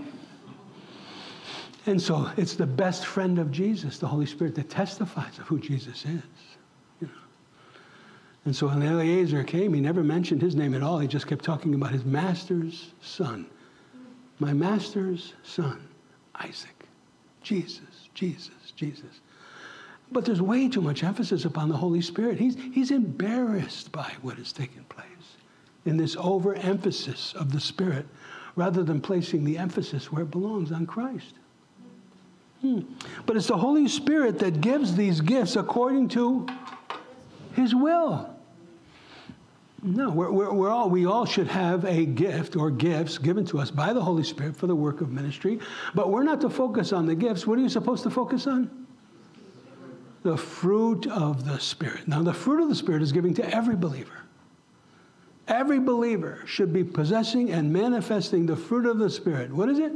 And so it's the best friend of Jesus, the Holy Spirit, that testifies of who Jesus is. You know? And so when Eliezer came, he never mentioned his name at all. He just kept talking about his master's son. My master's son, Isaac. Jesus, Jesus, Jesus. But there's way too much emphasis upon the Holy Spirit. He's, he's embarrassed by what has taken place in this overemphasis of the Spirit rather than placing the emphasis where it belongs on Christ. Hmm. But it's the Holy Spirit that gives these gifts according to His will. No, we're, we're, we're, all, we all should have a gift or gifts given to us by the Holy Spirit for the work of ministry, but we're not to focus on the gifts. What are you supposed to focus on? The fruit of the Spirit. Now, the fruit of the Spirit is giving to every believer. Every believer should be possessing and manifesting the fruit of the Spirit. What is it?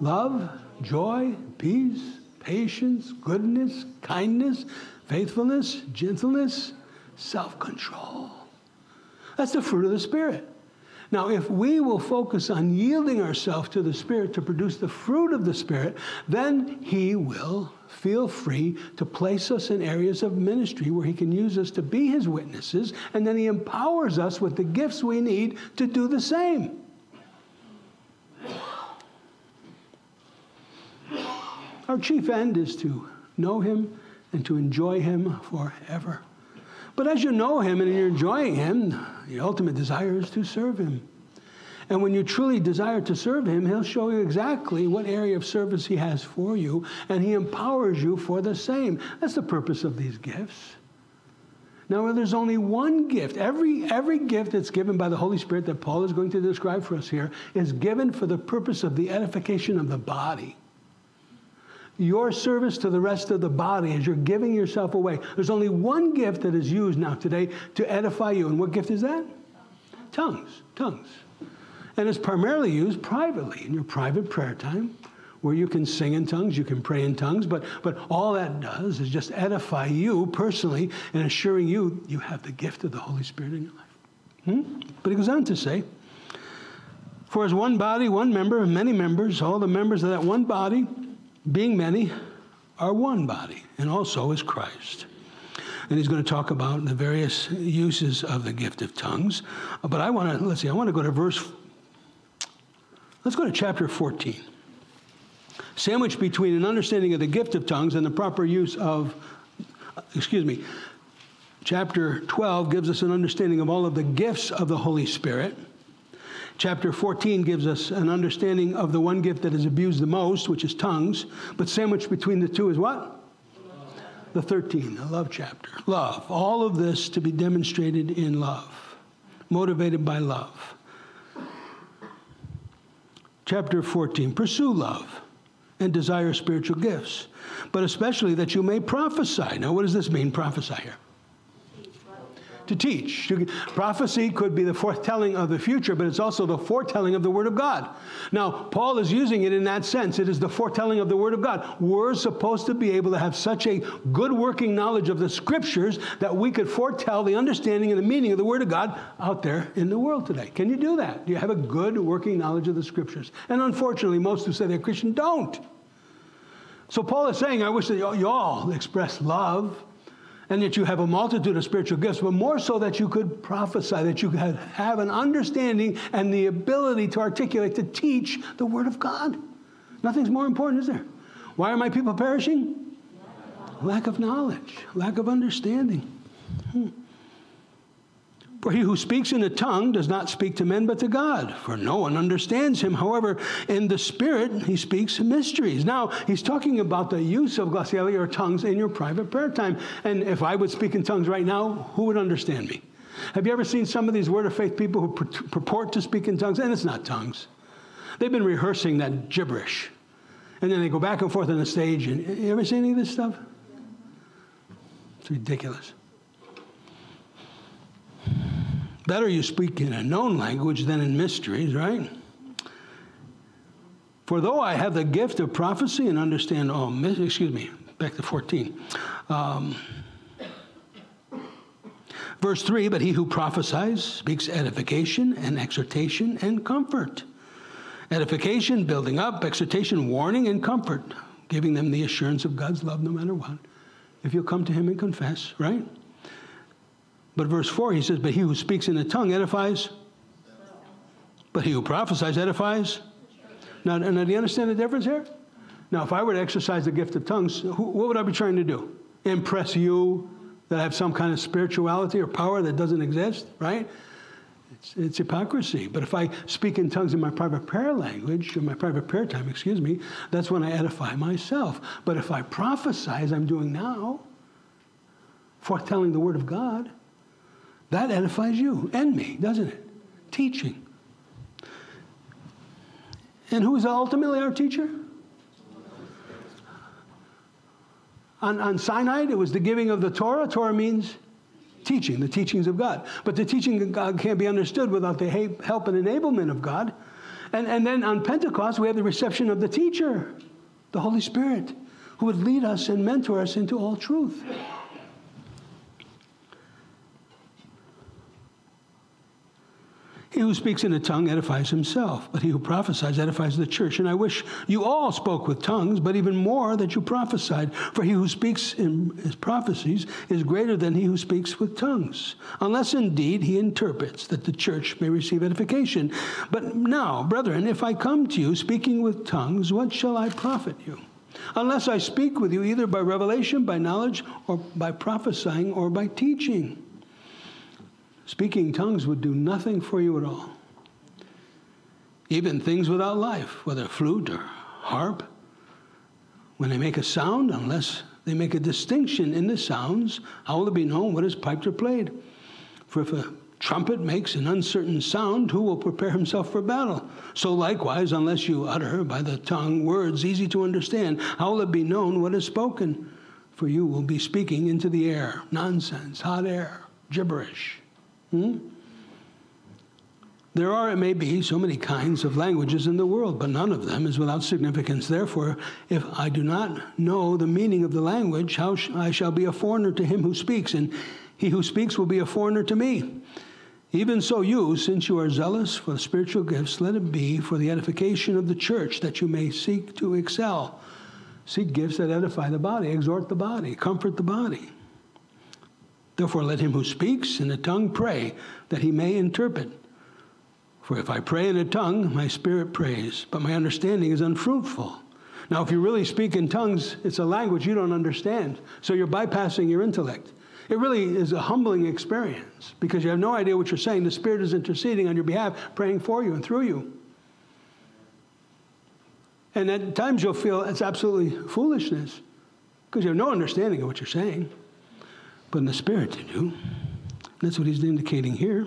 Love, joy, peace, patience, goodness, kindness, faithfulness, gentleness, self control. That's the fruit of the Spirit. Now, if we will focus on yielding ourselves to the Spirit to produce the fruit of the Spirit, then He will feel free to place us in areas of ministry where He can use us to be His witnesses, and then He empowers us with the gifts we need to do the same. Our chief end is to know Him and to enjoy Him forever. But as you know Him and you're enjoying Him, the ultimate desire is to serve Him. And when you truly desire to serve Him, He'll show you exactly what area of service He has for you, and He empowers you for the same. That's the purpose of these gifts. Now, there's only one gift. Every, every gift that's given by the Holy Spirit that Paul is going to describe for us here is given for the purpose of the edification of the body your service to the rest of the body as you're giving yourself away. There's only one gift that is used now today to edify you. And what gift is that? Tongues. Tongues. And it's primarily used privately in your private prayer time where you can sing in tongues, you can pray in tongues, but, but all that does is just edify you personally and assuring you you have the gift of the Holy Spirit in your life. Hmm? But he goes on to say, For as one body, one member, and many members, all the members of that one body, being many, are one body, and also is Christ. And he's going to talk about the various uses of the gift of tongues. But I want to, let's see, I want to go to verse, let's go to chapter 14. Sandwiched between an understanding of the gift of tongues and the proper use of, excuse me, chapter 12 gives us an understanding of all of the gifts of the Holy Spirit. Chapter 14 gives us an understanding of the one gift that is abused the most, which is tongues. But sandwiched between the two is what? The 13, the love chapter. Love. All of this to be demonstrated in love, motivated by love. Chapter 14 Pursue love and desire spiritual gifts, but especially that you may prophesy. Now, what does this mean, prophesy here? To teach. Prophecy could be the foretelling of the future, but it's also the foretelling of the Word of God. Now, Paul is using it in that sense. It is the foretelling of the Word of God. We're supposed to be able to have such a good working knowledge of the Scriptures that we could foretell the understanding and the meaning of the Word of God out there in the world today. Can you do that? Do you have a good working knowledge of the Scriptures? And unfortunately, most who say they're Christian don't. So Paul is saying, I wish that y'all express love and that you have a multitude of spiritual gifts, but more so that you could prophesy, that you could have an understanding and the ability to articulate, to teach the Word of God. Nothing's more important, is there? Why are my people perishing? Lack of knowledge, lack of understanding. Hmm. For he who speaks in a tongue does not speak to men but to God, for no one understands him. However, in the Spirit, he speaks mysteries. Now, he's talking about the use of glossolalia or tongues in your private prayer time. And if I would speak in tongues right now, who would understand me? Have you ever seen some of these word of faith people who purport to speak in tongues? And it's not tongues. They've been rehearsing that gibberish. And then they go back and forth on the stage. And you ever seen any of this stuff? It's ridiculous. Better you speak in a known language than in mysteries, right? For though I have the gift of prophecy and understand all, excuse me, back to 14. Um, verse 3 But he who prophesies speaks edification and exhortation and comfort. Edification, building up, exhortation, warning, and comfort, giving them the assurance of God's love no matter what. If you'll come to him and confess, right? But verse 4, he says, But he who speaks in a tongue edifies, but he who prophesies edifies. Now, now, do you understand the difference here? Now, if I were to exercise the gift of tongues, who, what would I be trying to do? Impress you that I have some kind of spirituality or power that doesn't exist, right? It's, it's, hypocrisy. But if I speak in tongues in my private prayer language, in my private prayer time, excuse me, that's when I edify myself. But if I prophesy, as I'm doing now, foretelling the word of God, that edifies you and me, doesn't it? Teaching. And who is ultimately our teacher? On, on Sinai, it was the giving of the Torah. Torah means teaching, the teachings of God. But the teaching of God can't be understood without the help and enablement of God. And, and then on Pentecost, we have the reception of the teacher, the Holy Spirit, who would lead us and mentor us into all truth. He who speaks in a tongue edifies himself, but he who prophesies edifies the church. And I wish you all spoke with tongues, but even more that you prophesied. For he who speaks in his prophecies is greater than he who speaks with tongues, unless indeed he interprets, that the church may receive edification. But now, brethren, if I come to you speaking with tongues, what shall I profit you? Unless I speak with you either by revelation, by knowledge, or by prophesying, or by teaching. Speaking tongues would do nothing for you at all. Even things without life, whether flute or harp, when they make a sound, unless they make a distinction in the sounds, how will it be known what is piped or played? For if a trumpet makes an uncertain sound, who will prepare himself for battle? So likewise, unless you utter by the tongue words easy to understand, how will it be known what is spoken? For you will be speaking into the air, nonsense, hot air, gibberish. Hmm? There are, it may be, so many kinds of languages in the world, but none of them is without significance. Therefore, if I do not know the meaning of the language, how sh- I shall be a foreigner to him who speaks, and he who speaks will be a foreigner to me. Even so, you, since you are zealous for the spiritual gifts, let it be for the edification of the church that you may seek to excel. Seek gifts that edify the body, exhort the body, comfort the body. Therefore, let him who speaks in a tongue pray that he may interpret. For if I pray in a tongue, my spirit prays, but my understanding is unfruitful. Now, if you really speak in tongues, it's a language you don't understand, so you're bypassing your intellect. It really is a humbling experience because you have no idea what you're saying. The Spirit is interceding on your behalf, praying for you and through you. And at times you'll feel it's absolutely foolishness because you have no understanding of what you're saying but in the Spirit to do. That's what he's indicating here.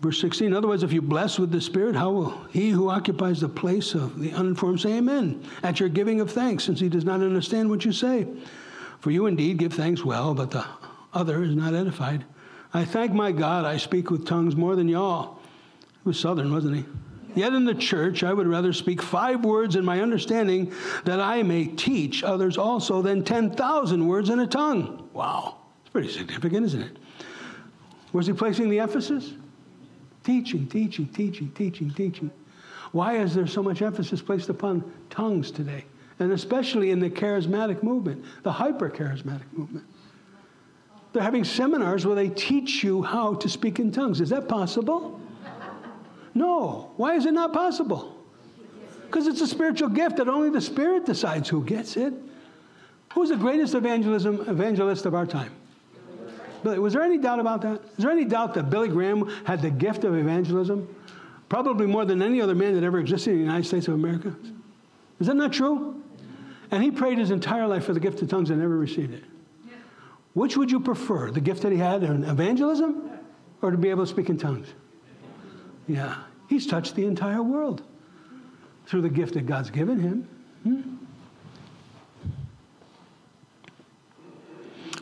Verse 16, otherwise, if you bless with the Spirit, how will he who occupies the place of the uninformed say amen at your giving of thanks, since he does not understand what you say? For you indeed give thanks well, but the other is not edified. I thank my God I speak with tongues more than y'all. He was southern, wasn't he? Yet in the church, I would rather speak five words in my understanding that I may teach others also than 10,000 words in a tongue. Wow. It's pretty significant, isn't it? Where's he placing the emphasis? Teaching, teaching, teaching, teaching, teaching. Why is there so much emphasis placed upon tongues today? And especially in the charismatic movement, the hyper charismatic movement. They're having seminars where they teach you how to speak in tongues. Is that possible? No. Why is it not possible? Because it's a spiritual gift that only the Spirit decides who gets it. Who's the greatest evangelism evangelist of our time? Billy, was there any doubt about that? Is there any doubt that Billy Graham had the gift of evangelism? Probably more than any other man that ever existed in the United States of America. Is that not true? And he prayed his entire life for the gift of tongues and never received it. Which would you prefer, the gift that he had in evangelism or to be able to speak in tongues? Yeah. He's touched the entire world through the gift that God's given him. Hmm?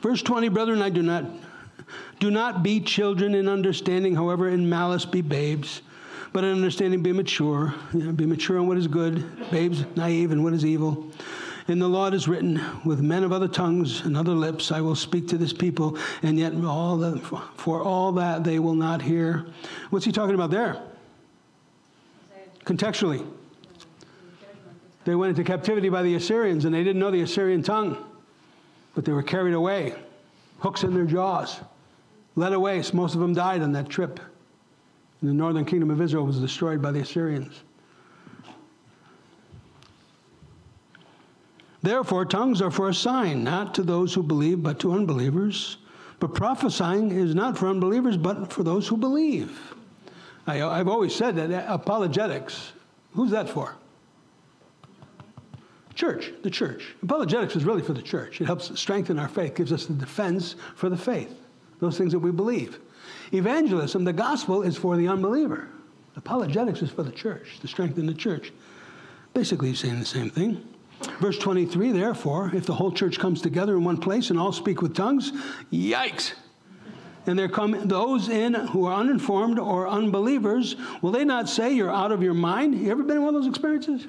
Verse 20, brethren, I do not do not be children in understanding, however, in malice be babes, but in understanding be mature. You know, be mature in what is good, babes naive in what is evil. In the Lord is written, with men of other tongues and other lips I will speak to this people, and yet all the, for all that they will not hear. What's he talking about there? Contextually. They went into captivity by the Assyrians, and they didn't know the Assyrian tongue, but they were carried away, hooks in their jaws, led away. So most of them died on that trip. And the northern kingdom of Israel was destroyed by the Assyrians. Therefore, tongues are for a sign, not to those who believe, but to unbelievers. But prophesying is not for unbelievers, but for those who believe. I, have always said that apologetics, who's that for? Church, the church. Apologetics is really for the church. It helps strengthen our faith, gives us the defense for the faith, those things that we believe. Evangelism, the gospel, is for the unbeliever. Apologetics is for the church, to strengthen the church. Basically, saying the same thing. Verse 23, therefore, if the whole church comes together in one place and all speak with tongues, yikes. And there come those in who are uninformed or unbelievers, will they not say you're out of your mind? You ever been in one of those experiences?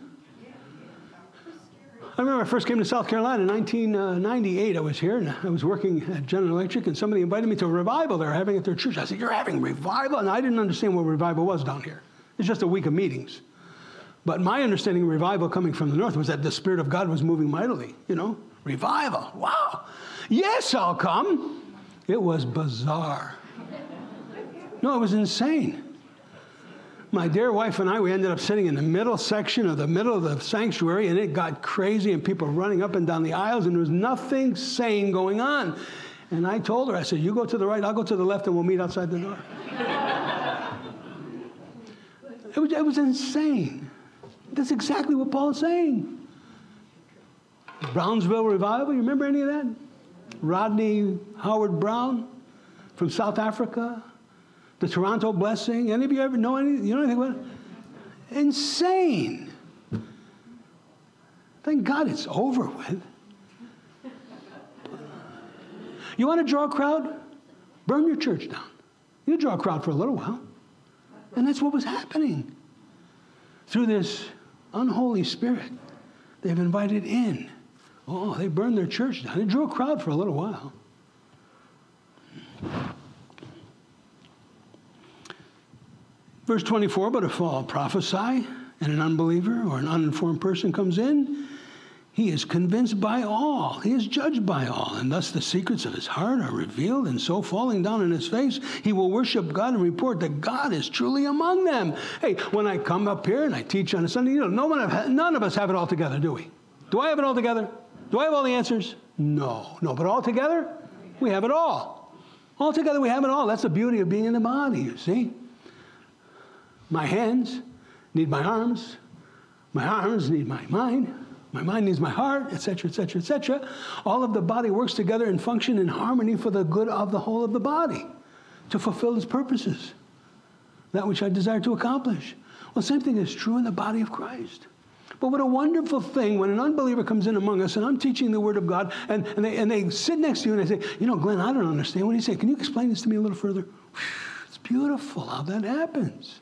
I remember I first came to South Carolina in 1998. I was here and I was working at General Electric, and somebody invited me to a revival they were having at their church. I said, You're having revival? And I didn't understand what revival was down here. It's just a week of meetings. But my understanding of revival coming from the north was that the Spirit of God was moving mightily, you know? Revival. Wow. Yes, I'll come. It was bizarre. No, it was insane. My dear wife and I, we ended up sitting in the middle section of the middle of the sanctuary, and it got crazy, and people running up and down the aisles, and there was nothing sane going on. And I told her, I said, You go to the right, I'll go to the left, and we'll meet outside the door. it, was, it was insane. That's exactly what Paul is saying. Brownsville revival, you remember any of that? Rodney Howard-Browne from South Africa, the Toronto blessing. Any of you ever know any? You know anything about it? Insane. Thank God it's over with. You want to draw a crowd? Burn your church down. You draw a crowd for a little while. And that's what was happening. Through this unholy spirit, they've invited in Oh, they burned their church down. It drew a crowd for a little while. Verse 24, but if I'll prophesy and an unbeliever or an uninformed person comes in, he is convinced by all. He is judged by all. And thus the secrets of his heart are revealed. And so, falling down on his face, he will worship God and report that God is truly among them. Hey, when I come up here and I teach on a Sunday, you know, no one, none of us have it all together, do we? Do I have it all together? Do I have all the answers? No, no. But all together, we have it all. All together, we have it all. That's the beauty of being in the body, you see. My hands need my arms. My arms need my mind. My mind needs my heart, etc., etc., etc. All of the body works together and function in harmony for the good of the whole of the body to fulfill its purposes, that which I desire to accomplish. Well, same thing is true in the body of Christ. But what a wonderful thing when an unbeliever comes in among us and I'm teaching the Word of God and, and, they, and they sit next to you and they say, You know, Glenn, I don't understand what you say. Can you explain this to me a little further? It's beautiful how that happens.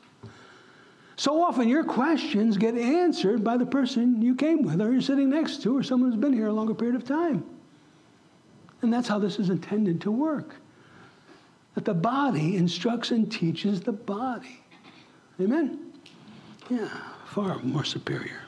So often your questions get answered by the person you came with or you're sitting next to or someone who's been here a longer period of time. And that's how this is intended to work. That the body instructs and teaches the body. Amen? Yeah, far more superior.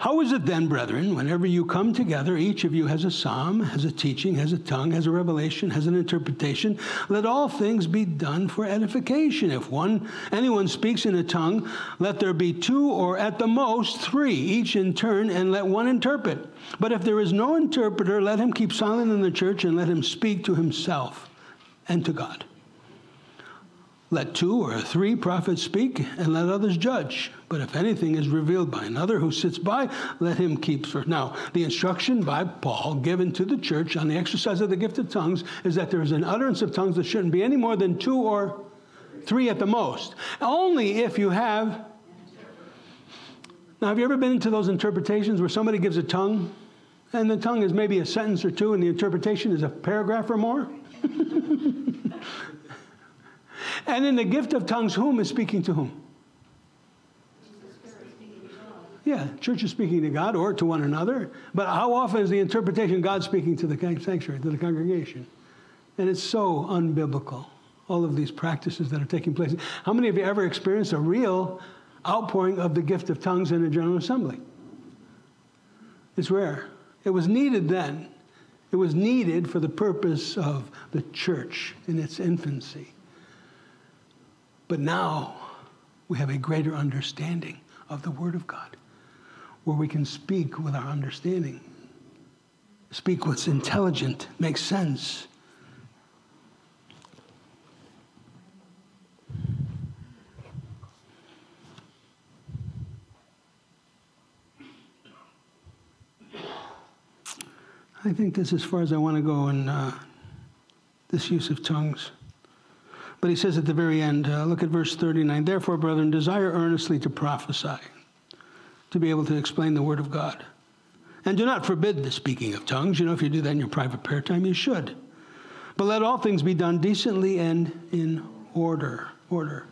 How is it then, brethren, whenever you come together, each of you has a psalm, has a teaching, has a tongue, has a revelation, has an interpretation? Let all things be done for edification. If one anyone speaks in a tongue, let there be two or at the most three, each in turn, and let one interpret. But if there is no interpreter, let him keep silent in the church and let him speak to himself and to God. Let two or three prophets speak, and let others judge. But if anything is revealed by another who sits by, let him keep first. Now, the instruction by Paul given to the church on the exercise of the gift of tongues is that there is an utterance of tongues that shouldn't be any more than two or three at the most. Only if you have. Now, have you ever been into those interpretations where somebody gives a tongue, and the tongue is maybe a sentence or two, and the interpretation is a paragraph or more? And in the gift of tongues, whom is speaking to whom? Yeah, church is speaking to God or to one another. But how often is the interpretation God speaking to the sanctuary, to the congregation? And it's so unbiblical, all of these practices that are taking place. How many of you ever experienced a real outpouring of the gift of tongues in a general assembly? It's rare. It was needed then. It was needed for the purpose of the church in its infancy. But now we have a greater understanding of the Word of God, where we can speak with our understanding, speak what's intelligent, makes sense. I think that's as far as I want to go in uh, this use of tongues. But he says at the very end, uh, look at verse 39 Therefore, brethren, desire earnestly to prophesy, to be able to explain the word of God. And do not forbid the speaking of tongues. You know, if you do that in your private prayer time, you should. But let all things be done decently and in order. Order.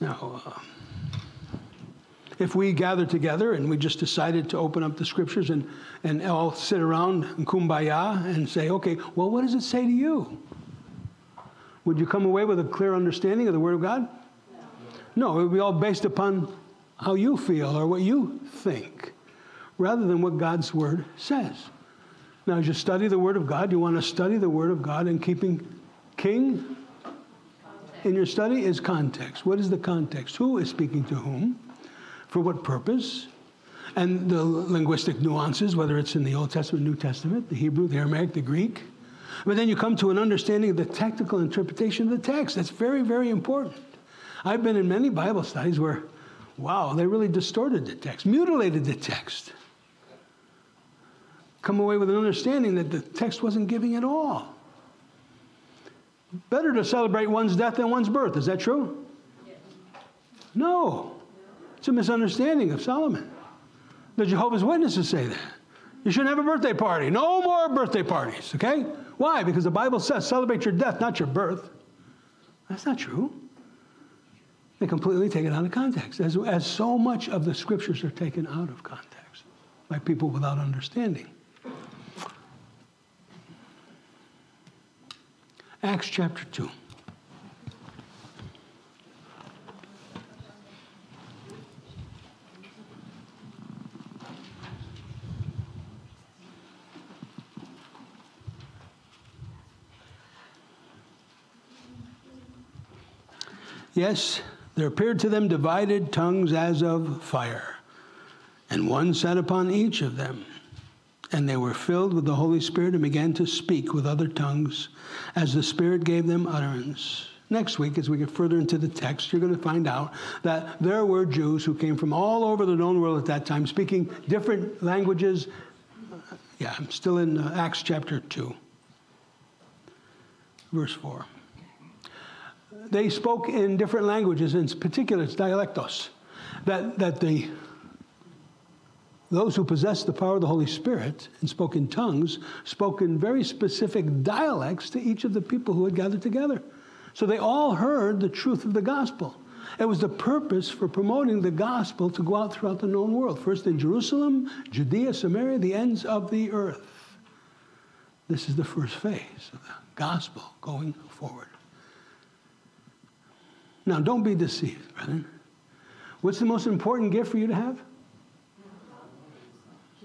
Now, uh, if we gather together and we just decided to open up the scriptures and, and all sit around kumbaya and say, okay, well, what does it say to you? Would you come away with a clear understanding of the Word of God? No, it would be all based upon how you feel or what you think, rather than what God's Word says. Now, as you study the Word of God, you want to study the Word of God and keeping King in your study is context. What is the context? Who is speaking to whom? For what purpose? And the linguistic nuances, whether it's in the Old Testament, New Testament, the Hebrew, the Aramaic, the Greek. But then you come to an understanding of the technical interpretation of the text. That's very, very important. I've been in many Bible studies where, wow, they really distorted the text, mutilated the text. Come away with an understanding that the text wasn't giving at all. Better to celebrate one's death than one's birth. Is that true? Yes. No. It's a misunderstanding of Solomon. The Jehovah's Witnesses say that. You shouldn't have a birthday party. No more birthday parties, okay? Why? Because the Bible says celebrate your death, not your birth. That's not true. They completely take it out of context, as, as so much of the scriptures are taken out of context by people without understanding. Acts chapter 2. Yes, there appeared to them divided tongues as of fire, and one sat upon each of them. And they were filled with the Holy Spirit and began to speak with other tongues as the Spirit gave them utterance. Next week, as we get further into the text, you're going to find out that there were Jews who came from all over the known world at that time, speaking different languages. Yeah, I'm still in uh, Acts chapter 2, verse 4. They spoke in different languages, in particular, it's dialectos, that, that the those who possessed the power of the Holy Spirit and spoke in tongues spoke in very specific dialects to each of the people who had gathered together. So they all heard the truth of the gospel. It was the purpose for promoting the gospel to go out throughout the known world, first in Jerusalem, Judea, Samaria, the ends of the earth. This is the first phase of the gospel going forward. Now, don't be deceived, brethren. What's the most important gift for you to have?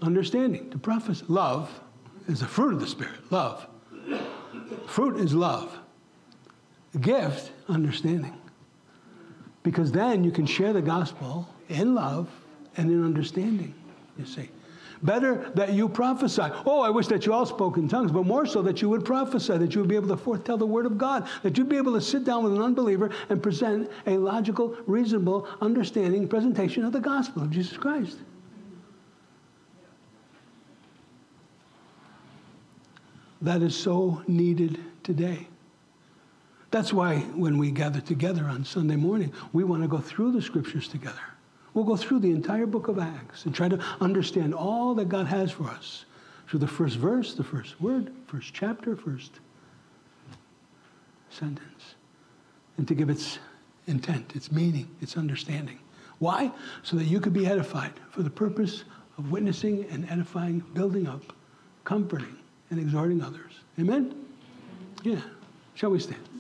understanding, to prophesy. Love is the fruit of the Spirit. Love. Fruit is love. Gift, understanding. Because then you can share the gospel in love and in understanding, you see. Better that you prophesy. Oh, I wish that you all spoke in tongues, but more so that you would prophesy, that you would be able to foretell the word of God, that you'd be able to sit down with an unbeliever and present a logical, reasonable, understanding presentation of the gospel of Jesus Christ. that is so needed today. That's why when we gather together on Sunday morning, we want to go through the scriptures together. We'll go through the entire book of Acts and try to understand all that God has for us through the first verse, the first word, first chapter, first sentence, and to give its intent, its meaning, its understanding. Why? So that you could be edified for the purpose of witnessing and edifying, building up, comforting, and exhorting others. Amen? Yeah. Shall we stand?